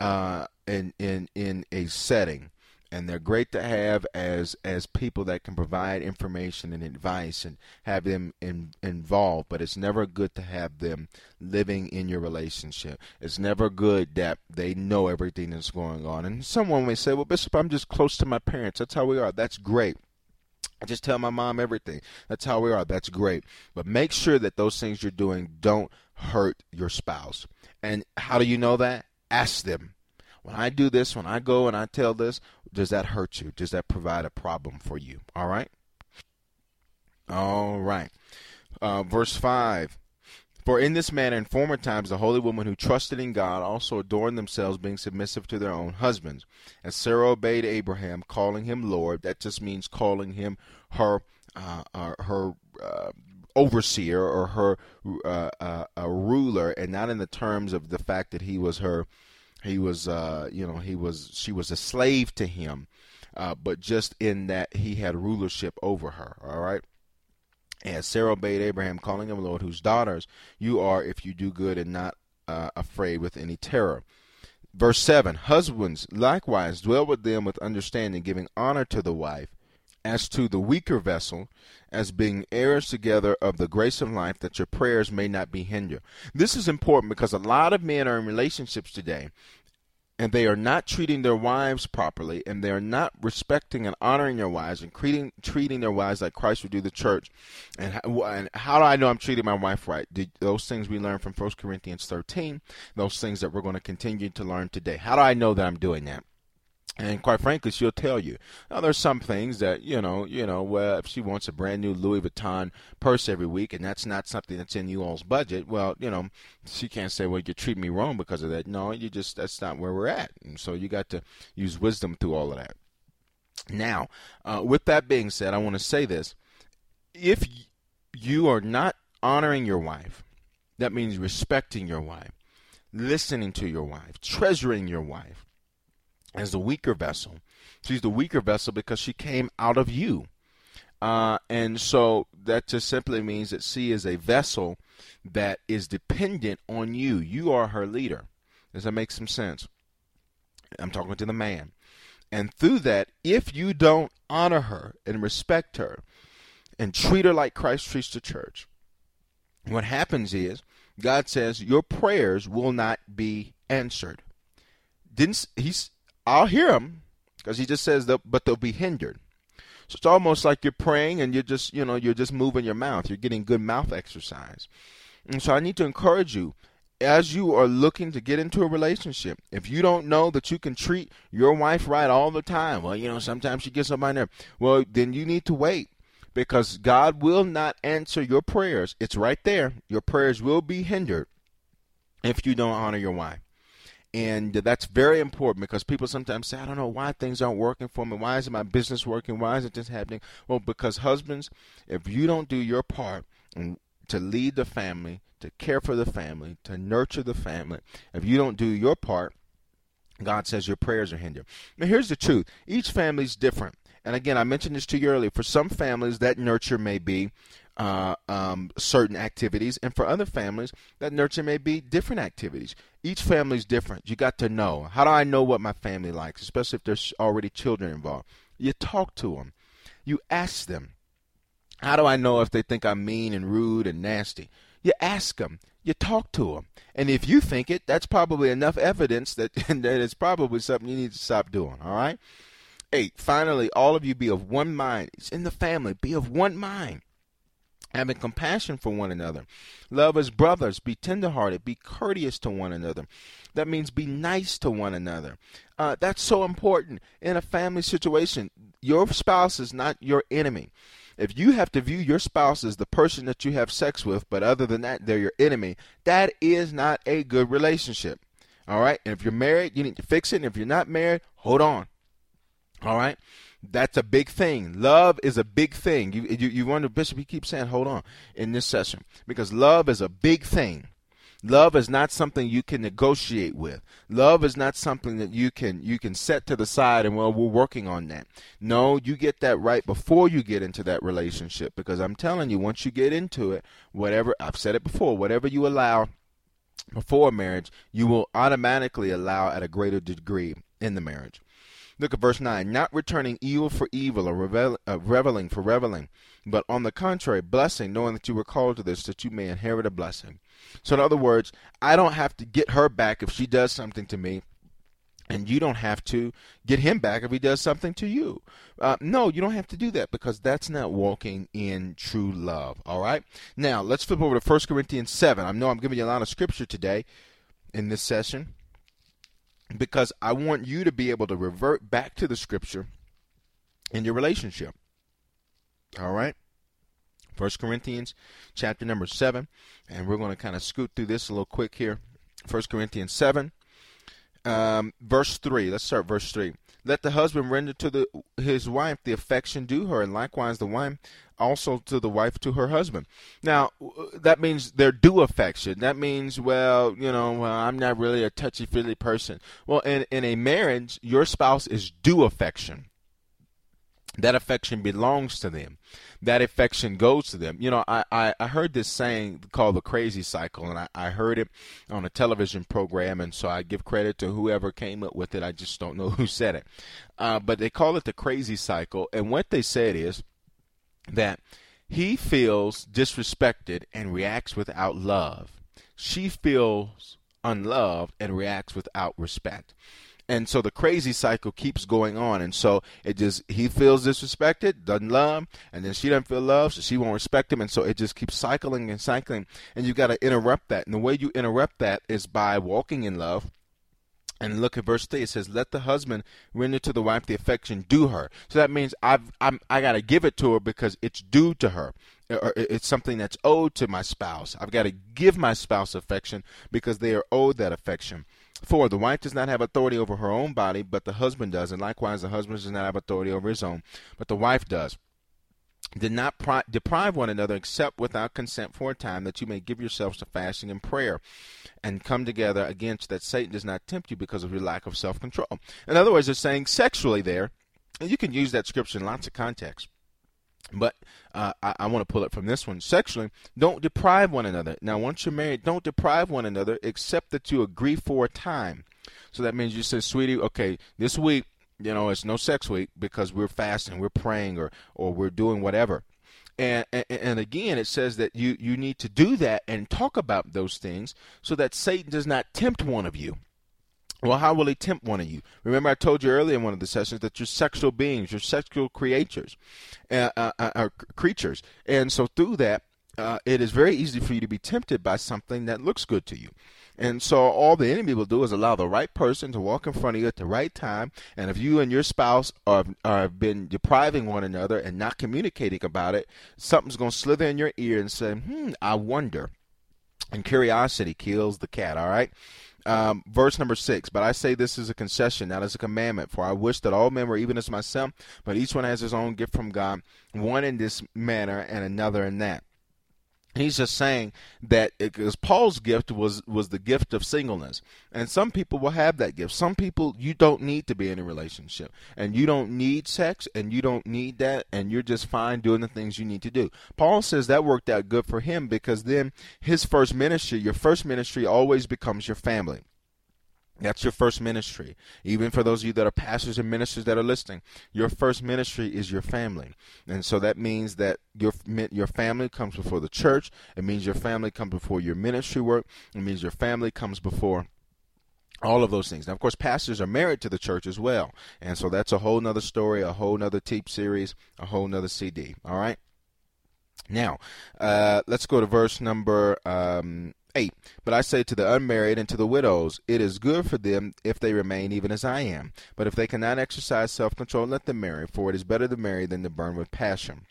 uh, in in in a setting. And they're great to have as as people that can provide information and advice and have them in, involved but it's never good to have them living in your relationship it's never good that they know everything that's going on and someone may say well bishop i'm just close to my parents that's how we are that's great I just tell my mom everything. That's how we are. That's great. But make sure that those things you're doing don't hurt your spouse. And how do you know that? Ask them when I do this, when I go and I tell this, does that hurt you? Does that provide a problem for you? All right? All right. Uh, verse 5. For in this manner, in former times, the holy women who trusted in God also adorned themselves, being submissive to their own husbands. And Sarah obeyed Abraham, calling him Lord, that just means calling him her uh, uh, her uh, overseer or her uh, uh, ruler, and not in the terms of the fact that he was her he was, uh, you know, he was, she was a slave to him, uh, but just in that he had rulership over her. All right. And Sarah obeyed Abraham, calling him Lord, whose daughters you are if you do good and not uh, afraid with any terror. Verse 7 Husbands likewise dwell with them with understanding, giving honor to the wife as to the weaker vessel, as being heirs together of the grace of life, that your prayers may not be hindered. This is important because a lot of men are in relationships today and they are not treating their wives properly, and they are not respecting and honoring their wives, and treating treating their wives like Christ would do the church. And how, and how do I know I'm treating my wife right? Did those things we learned from 1 Corinthians 13, those things that we're going to continue to learn today. How do I know that I'm doing that? And quite frankly, she'll tell you. Now, there's some things that you know, you know, well, if she wants a brand new Louis Vuitton purse every week, and that's not something that's in you all's budget, well, you know, she can't say, well, you treat me wrong because of that. No, you just that's not where we're at, and so you got to use wisdom through all of that. Now, uh, with that being said, I want to say this: if you are not honoring your wife, that means respecting your wife, listening to your wife, treasuring your wife as the weaker vessel. She's the weaker vessel because she came out of you. Uh, and so that just simply means that she is a vessel that is dependent on you. You are her leader. Does that make some sense? I'm talking to the man. And through that, if you don't honor her and respect her and treat her like Christ treats the church, what happens is God says your prayers will not be answered. Didn't he's I'll hear them because he just says, but they'll be hindered. So it's almost like you're praying and you're just, you know, you're just moving your mouth. You're getting good mouth exercise. And so I need to encourage you as you are looking to get into a relationship, if you don't know that you can treat your wife right all the time, well, you know, sometimes she gets on my nerve. Well, then you need to wait because God will not answer your prayers. It's right there. Your prayers will be hindered if you don't honor your wife. And that's very important because people sometimes say, I don't know why things aren't working for me. Why isn't my business working? Why isn't this happening? Well, because husbands, if you don't do your part to lead the family, to care for the family, to nurture the family, if you don't do your part, God says your prayers are hindered. Now, here's the truth each family is different. And again, I mentioned this to you earlier. For some families, that nurture may be uh, um, certain activities, and for other families, that nurture may be different activities. Each family is different. You got to know. How do I know what my family likes, especially if there's already children involved? You talk to them, you ask them. How do I know if they think I'm mean and rude and nasty? You ask them, you talk to them, and if you think it, that's probably enough evidence that that it's probably something you need to stop doing. All right. Eight. Finally, all of you be of one mind. It's in the family. Be of one mind having compassion for one another. Love as brothers, be tenderhearted, be courteous to one another. That means be nice to one another. Uh, that's so important in a family situation. Your spouse is not your enemy. If you have to view your spouse as the person that you have sex with, but other than that, they're your enemy, that is not a good relationship. All right? And if you're married, you need to fix it. And if you're not married, hold on. All right? That's a big thing. Love is a big thing. You, you, you wonder, Bishop, he keeps saying, hold on, in this session. Because love is a big thing. Love is not something you can negotiate with. Love is not something that you can you can set to the side and well we're working on that. No, you get that right before you get into that relationship because I'm telling you once you get into it, whatever I've said it before, whatever you allow before marriage, you will automatically allow at a greater degree in the marriage. Look at verse 9. Not returning evil for evil or revel, uh, reveling for reveling, but on the contrary, blessing, knowing that you were called to this, that you may inherit a blessing. So, in other words, I don't have to get her back if she does something to me and you don't have to get him back if he does something to you. Uh, no, you don't have to do that because that's not walking in true love. All right. Now let's flip over to 1 Corinthians 7. I know I'm giving you a lot of scripture today in this session because I want you to be able to revert back to the scripture in your relationship. All right. First Corinthians chapter number 7 and we're going to kind of scoot through this a little quick here. First Corinthians 7 um, verse 3. Let's start verse 3. Let the husband render to the, his wife the affection due her, and likewise the wife also to the wife to her husband. Now, uh, that means they're due affection. That means, well, you know, well, I'm not really a touchy feely person. Well, in, in a marriage, your spouse is due affection. That affection belongs to them that affection goes to them. You know, I, I, I heard this saying called the crazy cycle, and I, I heard it on a television program, and so I give credit to whoever came up with it. I just don't know who said it. Uh, but they call it the crazy cycle, and what they said is that he feels disrespected and reacts without love. She feels unloved and reacts without respect and so the crazy cycle keeps going on. And so it just he feels disrespected doesn't love and then she doesn't feel love so she won't respect him. And so it just keeps cycling and cycling. And you got to interrupt that. And the way you interrupt that is by walking in love. And look at verse 3 it says let the husband render to the wife the affection due her. So that means i've I'm, i got to give it to her because it's due to her. Or it's something that's owed to my spouse. I've got to give my spouse affection because they are owed that affection for the wife does not have authority over her own body, but the husband does, and likewise the husband does not have authority over his own, but the wife does. Did not pri- deprive one another except without consent for a time, that you may give yourselves to fasting and prayer, and come together again, so that Satan does not tempt you because of your lack of self control. In other words, they're saying sexually there, and you can use that scripture in lots of contexts. But uh, I, I want to pull it from this one. Sexually, don't deprive one another. Now, once you're married, don't deprive one another except that you agree for a time. So that means you say, sweetie, okay, this week, you know, it's no sex week because we're fasting, we're praying, or, or we're doing whatever. And, and, and, again, it says that you, you need to do that and talk about those things so that Satan does not tempt one of you. Well, how will he tempt one of you? Remember, I told you earlier in one of the sessions that you're sexual beings, you're sexual creatures, uh, uh, uh, creatures, and so through that, uh, it is very easy for you to be tempted by something that looks good to you. And so all the enemy will do is allow the right person to walk in front of you at the right time. And if you and your spouse are, are have been depriving one another and not communicating about it, something's going to slither in your ear and say, "Hmm, I wonder." And curiosity kills the cat. All right. Um, verse number six, but I say this is a concession, not as a commandment. For I wish that all men were even as myself, but each one has his own gift from God, one in this manner and another in that. He's just saying that because Paul's gift was was the gift of singleness, and some people will have that gift. Some people you don't need to be in a relationship, and you don't need sex, and you don't need that, and you're just fine doing the things you need to do. Paul says that worked out good for him because then his first ministry, your first ministry, always becomes your family. That's your first ministry. Even for those of you that are pastors and ministers that are listening, your first ministry is your family. And so that means that your your family comes before the church. It means your family comes before your ministry work. It means your family comes before all of those things. Now, of course, pastors are married to the church as well. And so that's a whole nother story, a whole nother tape series, a whole nother CD. All right? Now, uh, let's go to verse number um, 8. But I say to the unmarried and to the widows, it is good for them if they remain even as I am. But if they cannot exercise self control, let them marry, for it is better to marry than to burn with passion.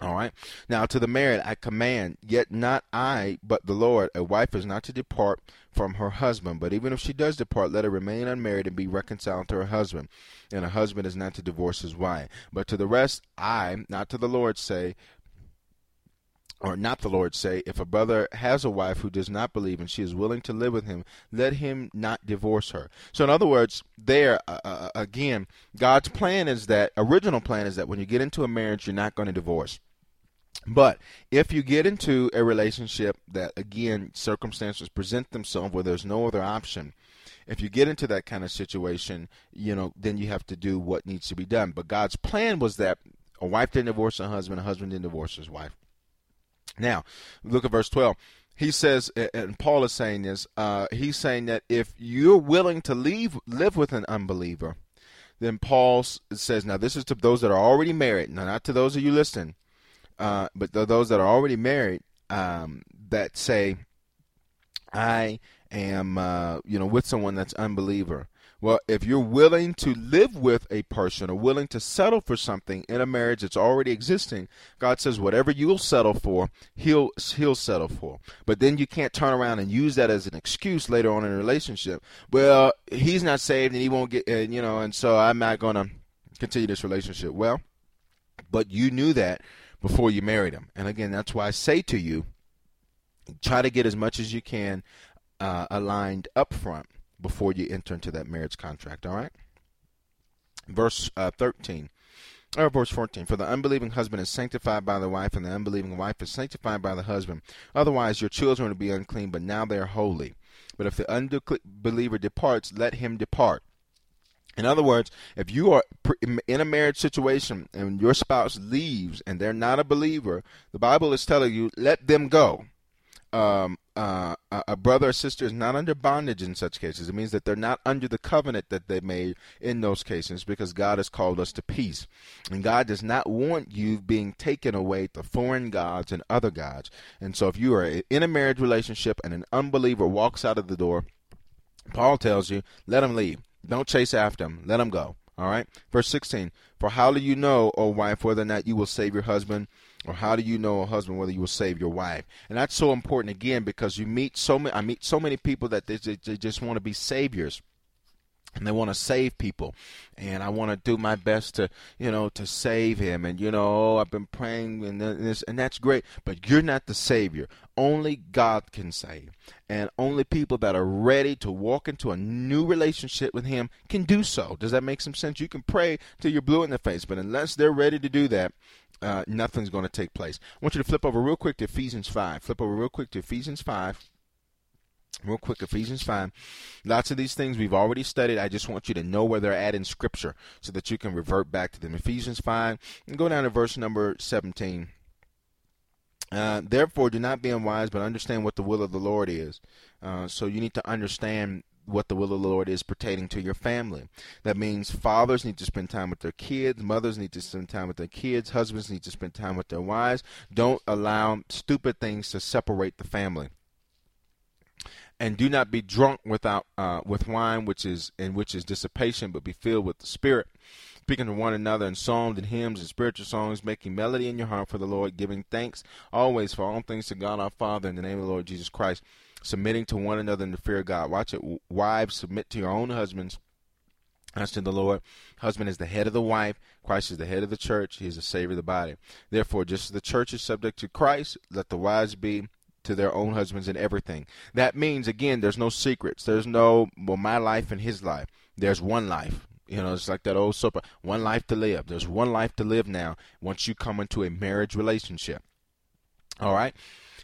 All right. Now to the married I command, yet not I, but the Lord, a wife is not to depart from her husband, but even if she does depart, let her remain unmarried and be reconciled to her husband. And a husband is not to divorce his wife. But to the rest I, not to the Lord, say, or not the Lord say, if a brother has a wife who does not believe and she is willing to live with him, let him not divorce her. So, in other words, there uh, uh, uh, again, God's plan is that original plan is that when you get into a marriage, you're not going to divorce. But if you get into a relationship that again circumstances present themselves where there's no other option, if you get into that kind of situation, you know, then you have to do what needs to be done. But God's plan was that a wife didn't divorce her husband, a husband didn't divorce his wife. Now, look at verse 12 he says, and Paul is saying this. Uh, he's saying that if you're willing to leave, live with an unbeliever, then Paul says, now this is to those that are already married, now not to those of you listening, uh, but those that are already married um, that say, I am, uh, you know, with someone that's unbeliever. Well, if you're willing to live with a person or willing to settle for something in a marriage that's already existing, God says whatever you'll settle for, he'll he'll settle for. But then you can't turn around and use that as an excuse later on in a relationship. Well, he's not saved and he won't get, and you know, and so I'm not going to continue this relationship. Well, but you knew that before you married him, and again, that's why I say to you, try to get as much as you can uh, aligned up front before you enter into that marriage contract. All right? Verse uh, 13. Or verse 14. For the unbelieving husband is sanctified by the wife, and the unbelieving wife is sanctified by the husband. Otherwise, your children would be unclean, but now they are holy. But if the unbeliever departs, let him depart. In other words, if you are in a marriage situation and your spouse leaves and they're not a believer, the Bible is telling you, let them go. Um, uh, a brother or sister is not under bondage in such cases. It means that they're not under the covenant that they made in those cases because God has called us to peace. And God does not want you being taken away to foreign gods and other gods. And so if you are in a marriage relationship and an unbeliever walks out of the door, Paul tells you, let him leave. Don't chase after him. Let him go. All right. Verse 16. For how do you know, O wife, whether or not you will save your husband? Or how do you know a husband whether you will save your wife? And that's so important again because you meet so many i meet so many people that they, they just want to be saviors. And they want to save people. And i want to do my best to you know to save him. And you know oh, i've been praying and this and that's great. But you're not the savior. Only god can save. And only people that are ready to walk into a new relationship with him can do so. Does that make some sense? You can pray till you're blue in the face but unless they're ready to do that uh, nothing's going to take place. I want you to flip over real quick to Ephesians 5. Flip over real quick to Ephesians 5. Real quick, Ephesians 5. Lots of these things we've already studied. I just want you to know where they're at in Scripture so that you can revert back to them. Ephesians 5, and go down to verse number 17. Uh, Therefore, do not be unwise, but understand what the will of the Lord is. Uh, so you need to understand what the will of the Lord is pertaining to your family. That means fathers need to spend time with their kids, mothers need to spend time with their kids, husbands need to spend time with their wives. Don't allow stupid things to separate the family. And do not be drunk without uh, with wine, which is in which is dissipation, but be filled with the Spirit, speaking to one another in psalms and hymns and spiritual songs, making melody in your heart for the Lord, giving thanks always for all things to God our Father in the name of the Lord Jesus Christ submitting to one another in the fear of God. Watch it. Wives, submit to your own husbands as to the Lord. Husband is the head of the wife. Christ is the head of the church. He is the Savior of the body. Therefore, just as the church is subject to Christ, let the wives be to their own husbands in everything. That means, again, there's no secrets. There's no, well, my life and his life. There's one life. You know, it's like that old soap. One life to live. There's one life to live now once you come into a marriage relationship. All right?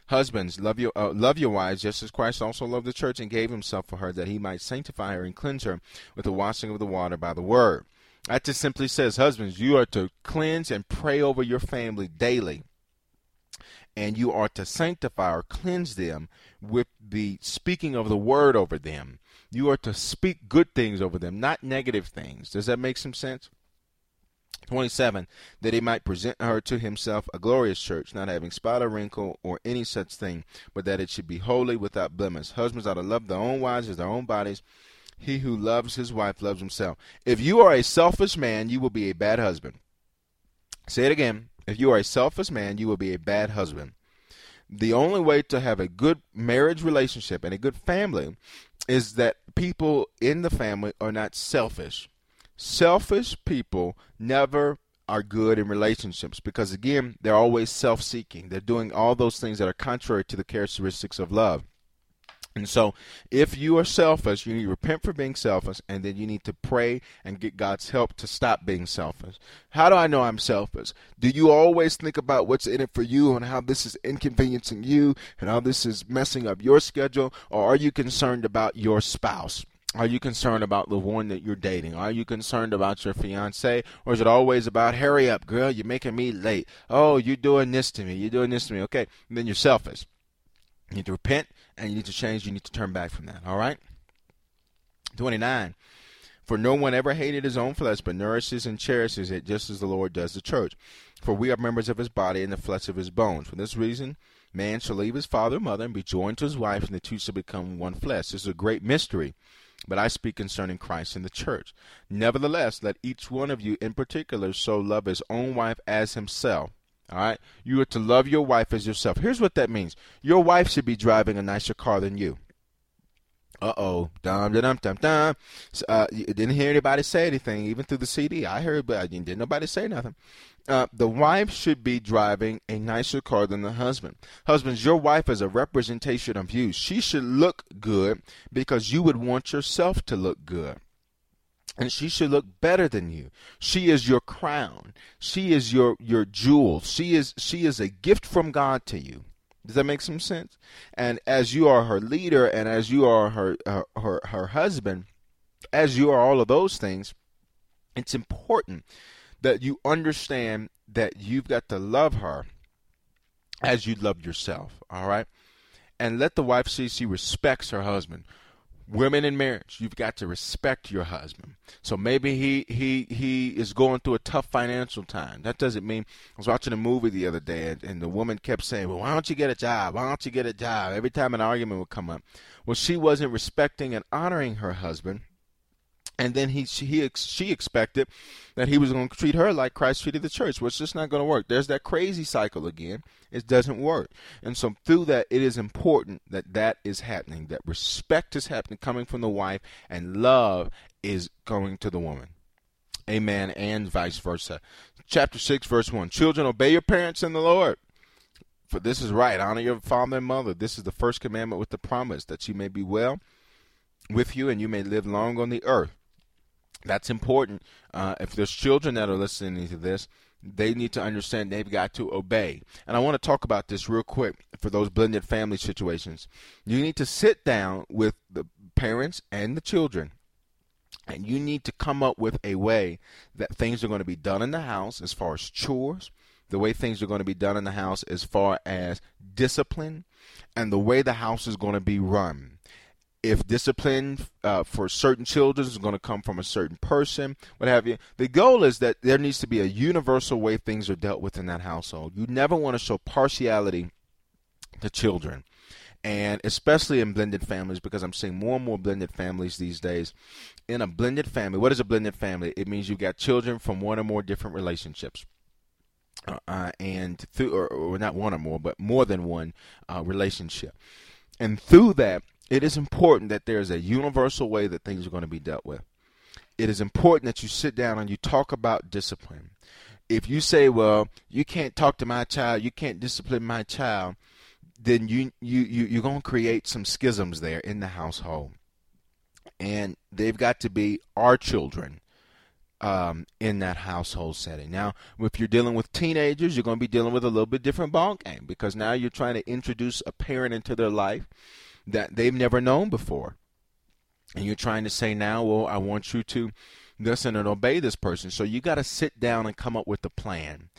Husbands, love your uh, love your wives, just as Christ also loved the church and gave himself for her, that he might sanctify her and cleanse her with the washing of the water by the word. That just simply says, husbands, you are to cleanse and pray over your family daily. And you are to sanctify or cleanse them with the speaking of the word over them. You are to speak good things over them, not negative things. Does that make some sense? 27 that he might present her to himself a glorious church not having spot or wrinkle or any such thing but that it should be holy without blemish. Husbands ought to love their own wives as their own bodies. He who loves his wife loves himself. If you are a selfish man you will be a bad husband. Say it again. If you are a selfish man you will be a bad husband. The only way to have a good marriage relationship and a good family is that people in the family are not selfish Selfish people never are good in relationships because, again, they're always self seeking. They're doing all those things that are contrary to the characteristics of love. And so, if you are selfish, you need to repent for being selfish, and then you need to pray and get God's help to stop being selfish. How do I know I'm selfish? Do you always think about what's in it for you and how this is inconveniencing you and how this is messing up your schedule, or are you concerned about your spouse? Are you concerned about the one that you're dating? Are you concerned about your fiance? Or is it always about, hurry up, girl, you're making me late. Oh, you're doing this to me. You're doing this to me. Okay. And then you're selfish. You need to repent and you need to change. You need to turn back from that. All right? 29. For no one ever hated his own flesh, but nourishes and cherishes it, just as the Lord does the church. For we are members of his body and the flesh of his bones. For this reason, man shall leave his father and mother and be joined to his wife, and the two shall become one flesh. This is a great mystery, but I speak concerning Christ and the church. Nevertheless, let each one of you in particular so love his own wife as himself. All right? You are to love your wife as yourself. Here's what that means your wife should be driving a nicer car than you. Uh oh, dum dum dum dum. Uh, didn't hear anybody say anything, even through the CD. I heard, but didn't nobody say nothing. Uh, the wife should be driving a nicer car than the husband. Husbands, your wife is a representation of you. She should look good because you would want yourself to look good. And she should look better than you. She is your crown. She is your your jewel. She is she is a gift from God to you. Does that make some sense? And as you are her leader and as you are her, her her her, husband, as you are all of those things, it's important that you understand that you've got to love her as you love yourself, all right? And let the wife see she respects her husband women in marriage you've got to respect your husband. So maybe he he he is going through a tough financial time. That doesn't mean i was watching a movie the other day and, and the woman kept saying well why don't you get a job? Why don't you get a job? Every time an argument would come up. Well she wasn't respecting and honoring her husband and then he she, he she expected that he was going to treat her like Christ treated the church. It's just not going to work. There's that crazy cycle again. It doesn't work. And so through that, it is important that that is happening. That respect is happening, coming from the wife, and love is going to the woman. Amen. And vice versa. Chapter six, verse one: Children, obey your parents in the Lord. For this is right. Honor your father and mother. This is the first commandment with the promise that you may be well with you and you may live long on the earth. That's important. Uh, if there's children that are listening to this, they need to understand they've got to obey. And I want to talk about this real quick for those blended family situations. You need to sit down with the parents and the children. And you need to come up with a way that things are going to be done in the house as far as chores, the way things are going to be done in the house as far as discipline, and the way the house is going to be run if discipline uh, for certain children is going to come from a certain person, what have you. The goal is that there needs to be a universal way things are dealt with in that household. You never want to show partiality to children. And especially in blended families, because I'm seeing more and more blended families these days. In a blended family, what is a blended family? It means you've got children from one or more different relationships. Uh, uh and through, or, or, not one or more, but more than one uh, relationship. And through that, it is important that there is a universal way that things are going to be dealt with. It is important that you sit down and you talk about discipline. If you say, "Well, you can't talk to my child, you can't discipline my child," then you you, you you're going to create some schisms there in the household, and they've got to be our children. Um, in that household setting. Now, if you're dealing with teenagers, you're going to be dealing with a little bit different ball game because now you're trying to introduce a parent into their life that they've never known before. And you're trying to say now, well, I want you to listen and obey this person. So you got to sit down and come up with a plan.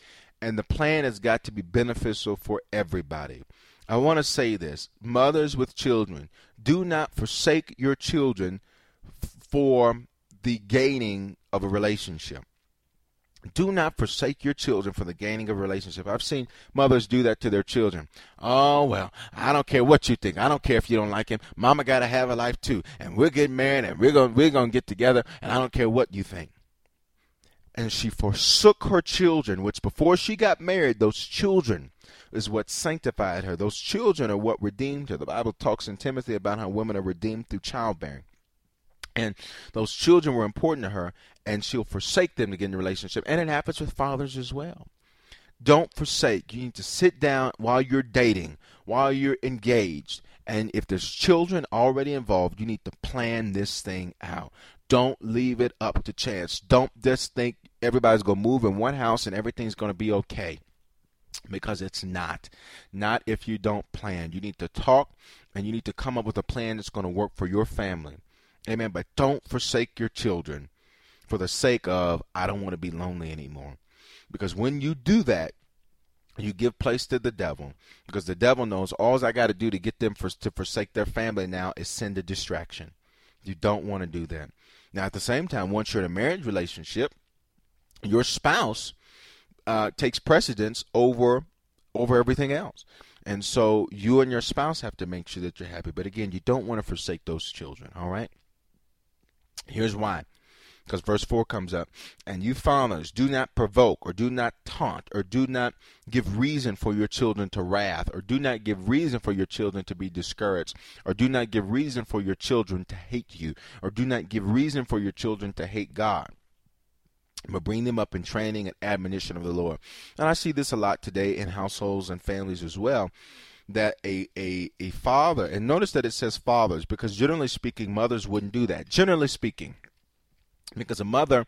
And the plan has got to be beneficial for everybody. I want to say this mothers with children, do not forsake your children for the gaining of a relationship. Do not forsake your children for the gaining of relationship. I've seen mothers do that to their children. Oh, well, I don't care what you think. I don't care if you don't like him. Mama got to have a life too. And we're getting married and we're going we're going to get together and I don't care what you think. And she forsook her children, which before she got married, those children is what sanctified her. Those children are what redeemed her. The Bible talks in Timothy about how women are redeemed through childbearing. And those children were important to her, and she'll forsake them to get in a relationship. And it happens with fathers as well. Don't forsake. You need to sit down while you're dating, while you're engaged. And if there's children already involved, you need to plan this thing out. Don't leave it up to chance. Don't just think everybody's going to move in one house and everything's going to be okay. Because it's not. Not if you don't plan. You need to talk and you need to come up with a plan that's going to work for your family Amen. But don't forsake your children for the sake of, I don't want to be lonely anymore. Because when you do that, you give place to the devil because the devil knows all I got to do to get them for, to forsake their family now is send a distraction. You don't want to do that. Now, at the same time, once you're in a marriage relationship, your spouse uh, takes precedence over over everything else, and so you and your spouse have to make sure that you're happy. But again, you don't want to forsake those children. All right. Here's why because verse 4 comes up. And you fathers, do not provoke, or do not taunt, or do not give reason for your children to wrath, or do not give reason for your children to be discouraged, or do not give reason for your children to hate you, or do not give reason for your children to hate God but bring them up in training and admonition of the Lord. And I see this a lot today in households and families as well. That a, a, a father, and notice that it says fathers, because generally speaking, mothers wouldn't do that. Generally speaking, because a mother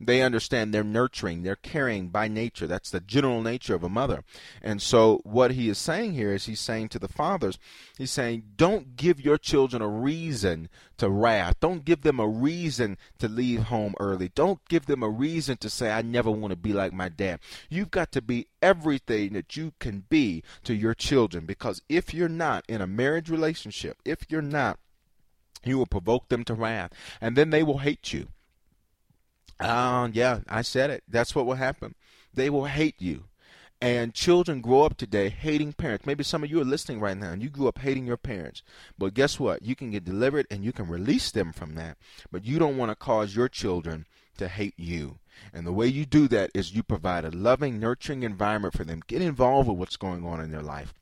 they understand they're nurturing, they're caring by nature. That's the general nature of a mother. And so, what he is saying here is he's saying to the fathers, he's saying, don't give your children a reason to wrath. Don't give them a reason to leave home early. Don't give them a reason to say, I never want to be like my dad. You've got to be everything that you can be to your children because if you're not in a marriage relationship, if you're not, you will provoke them to wrath and then they will hate you uh, yeah, I said it. That's what will happen. They will hate you. And children grow up today hating parents. Maybe some of you are listening right now and you grew up hating your parents. But guess what? You can get delivered and you can release them from that. But you don't want to cause your children to hate you. And the way you do that is you provide a loving, nurturing environment for them. Get involved with what's going on in their life.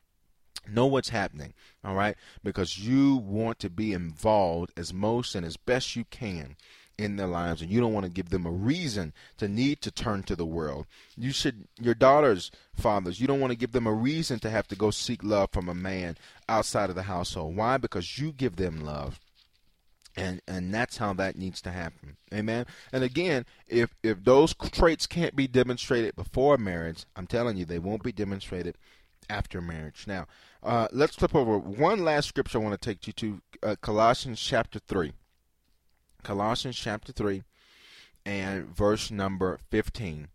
Know what's happening, all right? Because you want to be involved as most and as best you can in their lives and you don't want to give them a reason to need to turn to the world. You should your daughters, fathers, you don't want to give them a reason to have to go seek love from a man outside of the household. Why? Because you give them love. And and that's how that needs to happen. Amen. And again, if if those traits can't be demonstrated before marriage, I'm telling you they won't be demonstrated after marriage. Now, uh, let's flip over one last scripture I want to take you to uh, Colossians chapter 3. Colossians chapter 3 and verse number 15.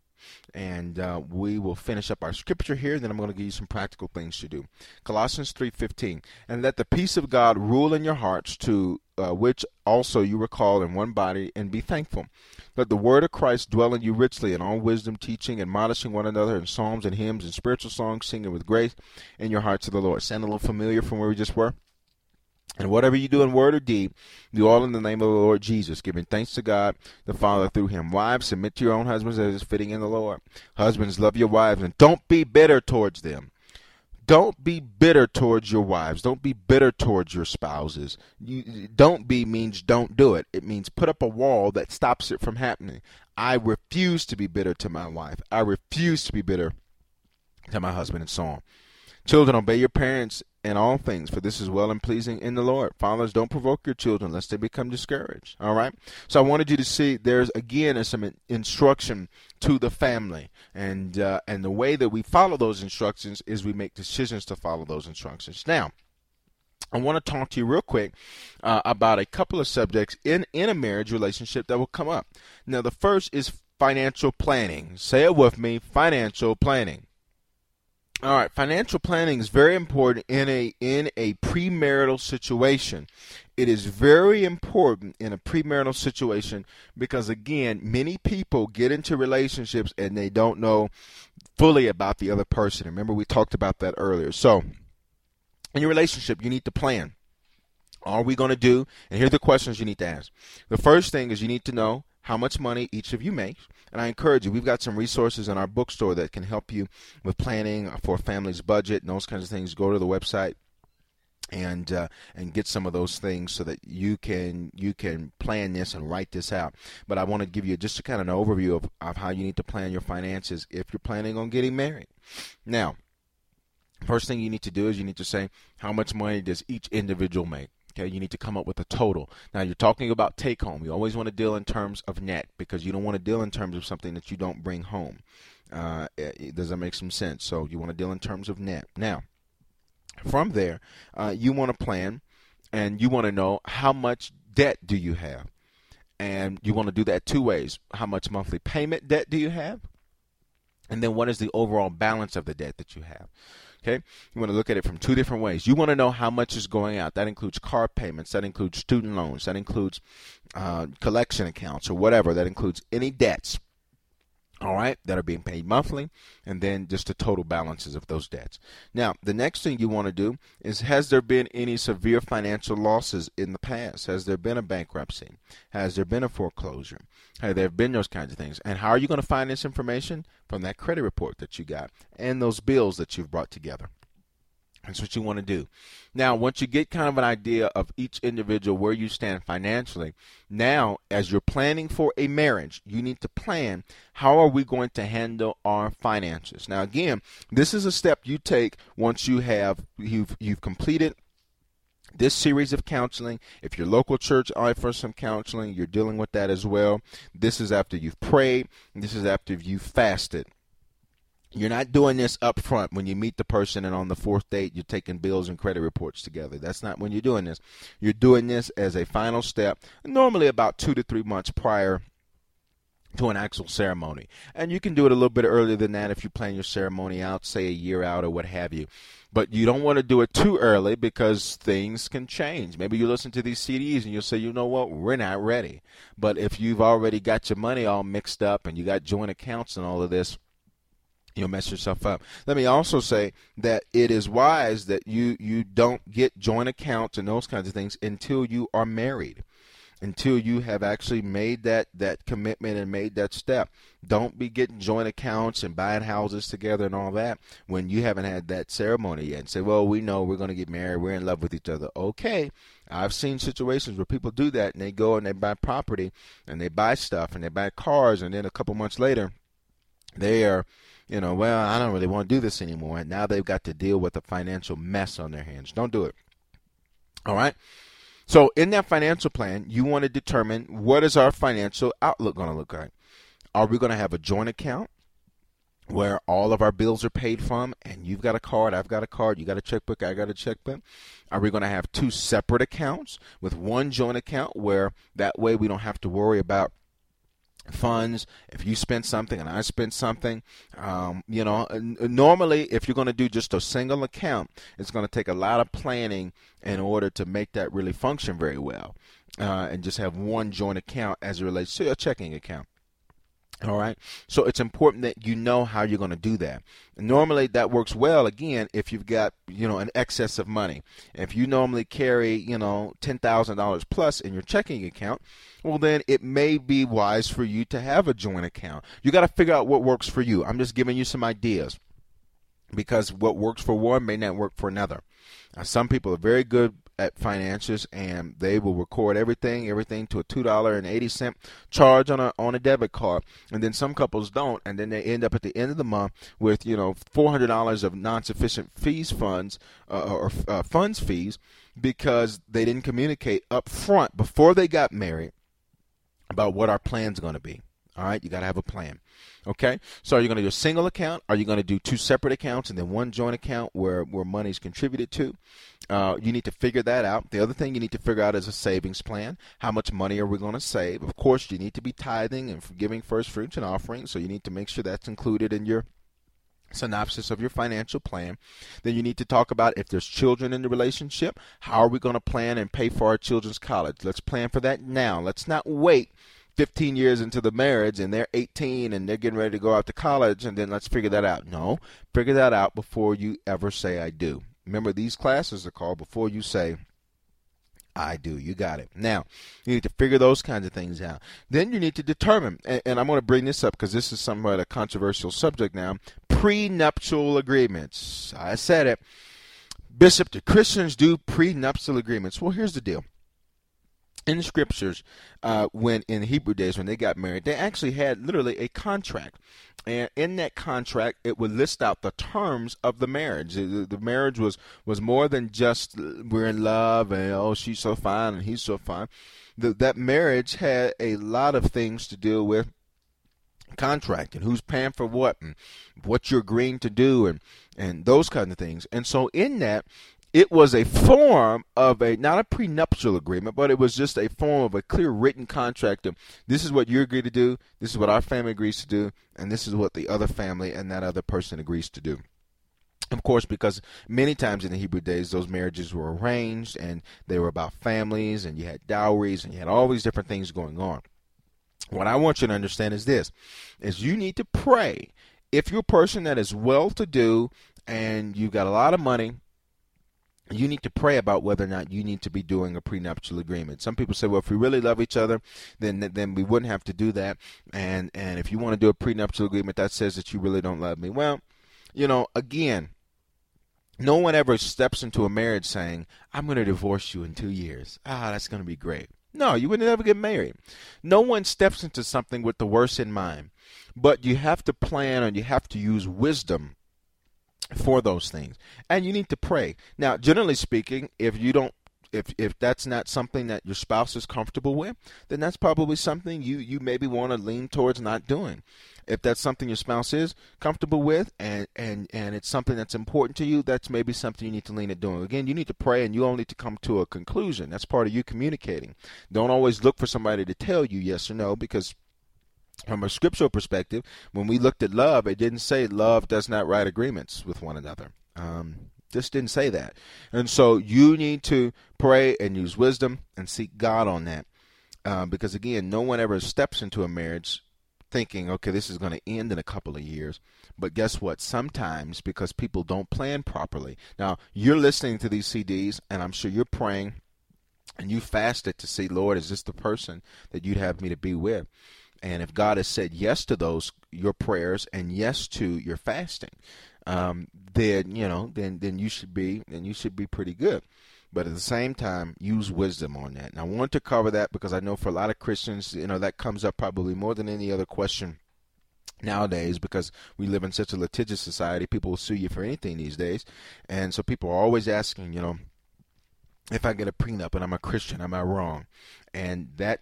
And uh, we will finish up our scripture here. Then I'm going to give you some practical things to do. Colossians 3:15. And let the peace of God rule in your hearts, to uh, which also you were called in one body, and be thankful. Let the word of Christ dwell in you richly in all wisdom, teaching, admonishing one another in psalms and hymns and spiritual songs, singing with grace in your hearts to the Lord. Sound a little familiar from where we just were? And whatever you do in word or deed, do all in the name of the Lord Jesus, giving thanks to God the Father through him. Wives, submit to your own husbands as is fitting in the Lord. Husbands, love your wives and don't be bitter towards them. Don't be bitter towards your wives. Don't be bitter towards your spouses. You, don't be means don't do it. It means put up a wall that stops it from happening. I refuse to be bitter to my wife. I refuse to be bitter to my husband, and so on. Children, obey your parents in all things, for this is well and pleasing in the Lord. Fathers, don't provoke your children lest they become discouraged. All right? So I wanted you to see there's again some instruction to the family. And uh, and the way that we follow those instructions is we make decisions to follow those instructions. Now, I want to talk to you real quick uh, about a couple of subjects in, in a marriage relationship that will come up. Now, the first is financial planning. Say it with me financial planning. All right, financial planning is very important in a in a premarital situation. It is very important in a premarital situation because again, many people get into relationships and they don't know fully about the other person. Remember we talked about that earlier. So, in your relationship, you need to plan. Are we going to do? And here are the questions you need to ask. The first thing is you need to know how much money each of you makes. And I encourage you, we've got some resources in our bookstore that can help you with planning for family's budget and those kinds of things. Go to the website and uh, and get some of those things so that you can you can plan this and write this out. But I want to give you just a kind of an overview of, of how you need to plan your finances if you're planning on getting married. Now, first thing you need to do is you need to say how much money does each individual make. Okay, you need to come up with a total. Now, you're talking about take home. You always want to deal in terms of net because you don't want to deal in terms of something that you don't bring home. Uh, does that make some sense? So, you want to deal in terms of net. Now, from there, uh, you want to plan and you want to know how much debt do you have? And you want to do that two ways. How much monthly payment debt do you have? And then what is the overall balance of the debt that you have? Okay, you want to look at it from two different ways. You want to know how much is going out. That includes car payments, that includes student loans, that includes uh, collection accounts or whatever. That includes any debts all right, that are being paid monthly, and then just the total balances of those debts. Now, the next thing you want to do is has there been any severe financial losses in the past? Has there been a bankruptcy? Has there been a foreclosure? Have there been those kinds of things? And how are you going to find this information? From that credit report that you got and those bills that you've brought together. That's what you want to do. Now, once you get kind of an idea of each individual where you stand financially, now as you're planning for a marriage, you need to plan how are we going to handle our finances. Now, again, this is a step you take once you have you've you've completed this series of counseling. If your local church offers some counseling, you're dealing with that as well. This is after you've prayed. This is after you've fasted. You're not doing this up front when you meet the person and on the fourth date you're taking bills and credit reports together. That's not when you're doing this. You're doing this as a final step, normally about two to three months prior to an actual ceremony. And you can do it a little bit earlier than that if you plan your ceremony out, say a year out or what have you. But you don't want to do it too early because things can change. Maybe you listen to these CDs and you'll say, you know what, we're not ready. But if you've already got your money all mixed up and you got joint accounts and all of this, you'll mess yourself up. Let me also say that it is wise that you you don't get joint accounts and those kinds of things until you are married. Until you have actually made that, that commitment and made that step. Don't be getting joint accounts and buying houses together and all that when you haven't had that ceremony yet. And say, well, we know we're going to get married. We're in love with each other. Okay. I've seen situations where people do that and they go and they buy property and they buy stuff and they buy cars and then a couple months later they are you know, well, I don't really want to do this anymore. And now they've got to deal with a financial mess on their hands. Don't do it. All right. So in that financial plan, you want to determine what is our financial outlook going to look like. Are we going to have a joint account where all of our bills are paid from and you've got a card, I've got a card, you got a checkbook, I got a checkbook? Are we going to have two separate accounts with one joint account where that way we don't have to worry about funds if you spend something and i spend something um, you know normally if you're going to do just a single account it's going to take a lot of planning in order to make that really function very well uh, and just have one joint account as it relates to a checking account all right. So it's important that you know how you're going to do that. Normally that works well again if you've got, you know, an excess of money. If you normally carry, you know, $10,000 plus in your checking account, well then it may be wise for you to have a joint account. You got to figure out what works for you. I'm just giving you some ideas because what works for one may not work for another. Now, some people are very good at finances and they will record everything everything to a two dollar and eighty cent charge on a on a debit card. And then some couples don't and then they end up at the end of the month with you know four hundred dollars of non-sufficient fees funds uh, or uh, funds fees because they didn't communicate up front before they got married about what our plan's going to be. All right, you got to have a plan. Okay, so are you going to do a single account? Are you going to do two separate accounts and then one joint account where where money is contributed to? Uh, you need to figure that out. The other thing you need to figure out is a savings plan. How much money are we going to save? Of course, you need to be tithing and giving first fruits and offerings, so you need to make sure that's included in your synopsis of your financial plan. Then you need to talk about if there's children in the relationship, how are we going to plan and pay for our children's college? Let's plan for that now. Let's not wait 15 years into the marriage and they're 18 and they're getting ready to go out to college and then let's figure that out. No, figure that out before you ever say I do. Remember, these classes are called before you say I do. You got it. Now, you need to figure those kinds of things out. Then you need to determine, and, and I'm going to bring this up because this is somewhat a controversial subject now prenuptial agreements. I said it. Bishop, do Christians do prenuptial agreements? Well, here's the deal in the scriptures, uh, when in Hebrew days when they got married, they actually had literally a contract, and in that contract, it would list out the terms of the marriage. The, the marriage was was more than just we're in love and oh she's so fine and he's so fine. The, that marriage had a lot of things to deal with contract and who's paying for what and what you're agreeing to do and and those kind of things. And so in that it was a form of a not a prenuptial agreement, but it was just a form of a clear written contract of this is what you agree to do, this is what our family agrees to do, and this is what the other family and that other person agrees to do. Of course, because many times in the Hebrew days, those marriages were arranged and they were about families, and you had dowries, and you had all these different things going on. What I want you to understand is this: is you need to pray. If you're a person that is well-to-do and you've got a lot of money, you need to pray about whether or not you need to be doing a prenuptial agreement. Some people say, well, if we really love each other, then then we wouldn't have to do that. And and if you want to do a prenuptial agreement, that says that you really don't love me. Well, you know, again, no one ever steps into a marriage saying, I'm going to divorce you in two years. Ah, that's going to be great. No, you would never get married. No one steps into something with the worst in mind. But you have to plan and you have to use wisdom for those things. And you need to pray. Now, generally speaking, if you don't if if that's not something that your spouse is comfortable with, then that's probably something you you maybe want to lean towards not doing. If that's something your spouse is comfortable with and and and it's something that's important to you, that's maybe something you need to lean at doing. Again, you need to pray and you all need to come to a conclusion. That's part of you communicating. Don't always look for somebody to tell you yes or no because from a scriptural perspective, when we looked at love, it didn't say love does not write agreements with one another. Um, just didn't say that. And so you need to pray and use wisdom and seek God on that. Uh, because again, no one ever steps into a marriage thinking, okay, this is going to end in a couple of years. But guess what? Sometimes because people don't plan properly. Now, you're listening to these CDs, and I'm sure you're praying and you fasted to see, Lord, is this the person that you'd have me to be with? And if God has said yes to those your prayers and yes to your fasting, um, then you know, then then you should be then you should be pretty good. But at the same time, use wisdom on that. And I want to cover that because I know for a lot of Christians, you know, that comes up probably more than any other question nowadays because we live in such a litigious society. People will sue you for anything these days, and so people are always asking, you know, if I get a prenup and I'm a Christian, am I wrong? And that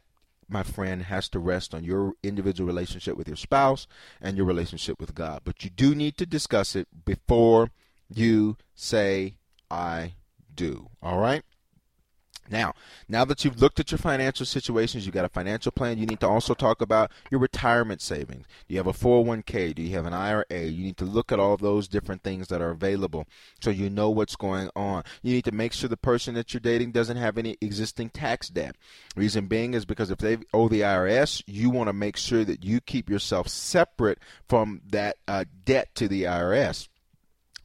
my friend, has to rest on your individual relationship with your spouse and your relationship with God. But you do need to discuss it before you say, I do. All right? Now, now that you've looked at your financial situations, you've got a financial plan, you need to also talk about your retirement savings. Do you have a 401k? Do you have an IRA? You need to look at all those different things that are available so you know what's going on. You need to make sure the person that you're dating doesn't have any existing tax debt. Reason being is because if they owe the IRS, you want to make sure that you keep yourself separate from that uh, debt to the IRS.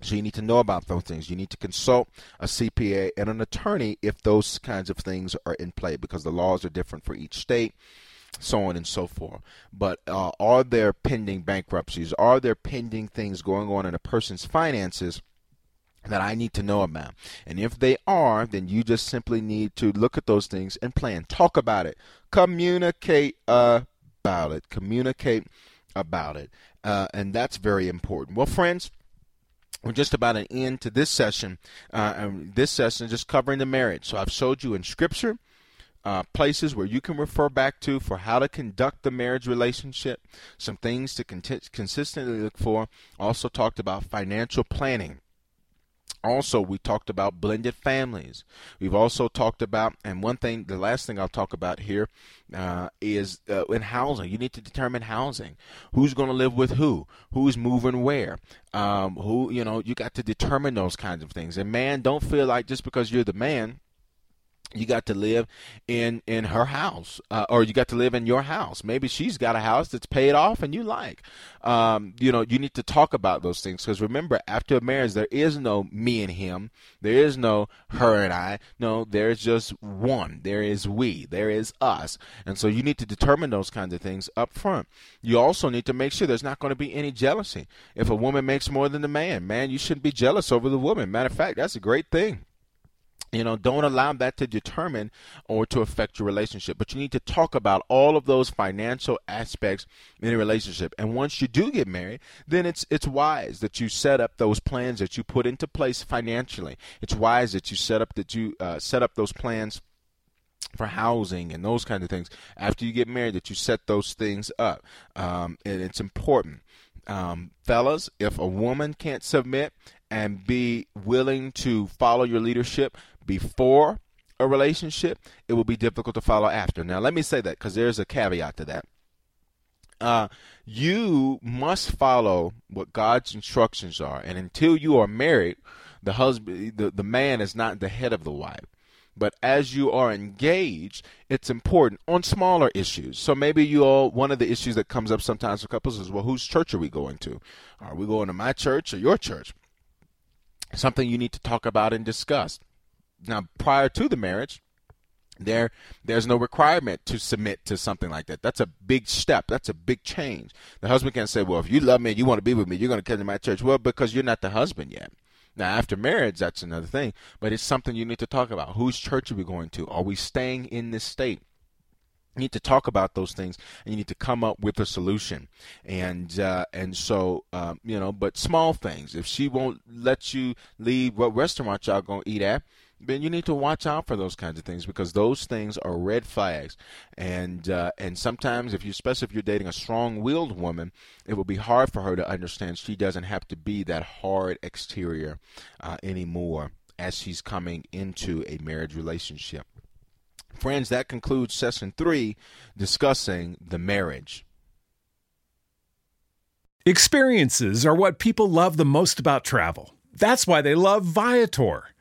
So you need to know about those things. You need to consult a CPA and an attorney if those kinds of things are in play because the laws are different for each state, so on and so forth. But uh, are there pending bankruptcies? Are there pending things going on in a person's finances? that I need to know about. And if they are, then you just simply need to look at those things and plan. Talk about it. Communicate about it. Communicate about it. Uh, and that's very important. Well, friends, we're just about an end to this session. Uh, this session is just covering the marriage. So I've showed you in Scripture uh, places where you can refer back to for how to conduct the marriage relationship, some things to consistently look for. Also talked about financial planning. Also, we talked about blended families. We've also talked about, and one thing, the last thing I'll talk about here uh, is uh, in housing. You need to determine housing. Who's going to live with who? Who's moving where? Um, who, you know, you got to determine those kinds of things. And man, don't feel like just because you're the man you got to live in in her house uh, or you got to live in your house. Maybe she's got a house that's paid off and you like. Um, you know you need to talk about those things because remember after a marriage there is no me and him. There is no her and i. No there's just one. There is we. There is us. And so you need to determine those kinds of things up front you also need to make sure there's not going to be any jealousy. If a woman makes more than the man man you shouldn't be jealous over the woman. Matter of fact that's a great thing you know don't allow that to determine or to affect your relationship. But you need to talk about all of those financial aspects in a relationship. And once you do get married then it's it's wise that you set up those plans that you put into place financially. It's wise that you set up that you uh, set up those plans for housing and those kind of things after you get married that you set those things up. Um, and it's important. Um, fellas, if a woman can't submit and be willing to follow your leadership before a relationship, it will be difficult to follow after. Now, let me say that because there's a caveat to that. Uh, you must follow what God's instructions are, and until you are married, the husband, the, the man is not the head of the wife. But as you are engaged, it's important on smaller issues. So maybe you all, one of the issues that comes up sometimes for couples is, well, whose church are we going to? Are we going to my church or your church? Something you need to talk about and discuss. Now, prior to the marriage, there there's no requirement to submit to something like that. That's a big step. That's a big change. The husband can say well if you love me and you want to be with me you're going to come to my church. Well because you're not the husband yet. Now after marriage that's another thing. But it's something you need to talk about. Whose church are we going to? Are we staying in this state? You need to talk about those things and you need to come up with a solution. And uh, and so um, you know but small things. If she won't let you leave what restaurant y'all gonna eat at then you need to watch out for those kinds of things because those things are red flags. And uh, and sometimes, if you, especially if you're dating a strong-willed woman, it will be hard for her to understand she doesn't have to be that hard exterior uh, anymore as she's coming into a marriage relationship. Friends, that concludes session three, discussing the marriage. Experiences are what people love the most about travel. That's why they love Viator.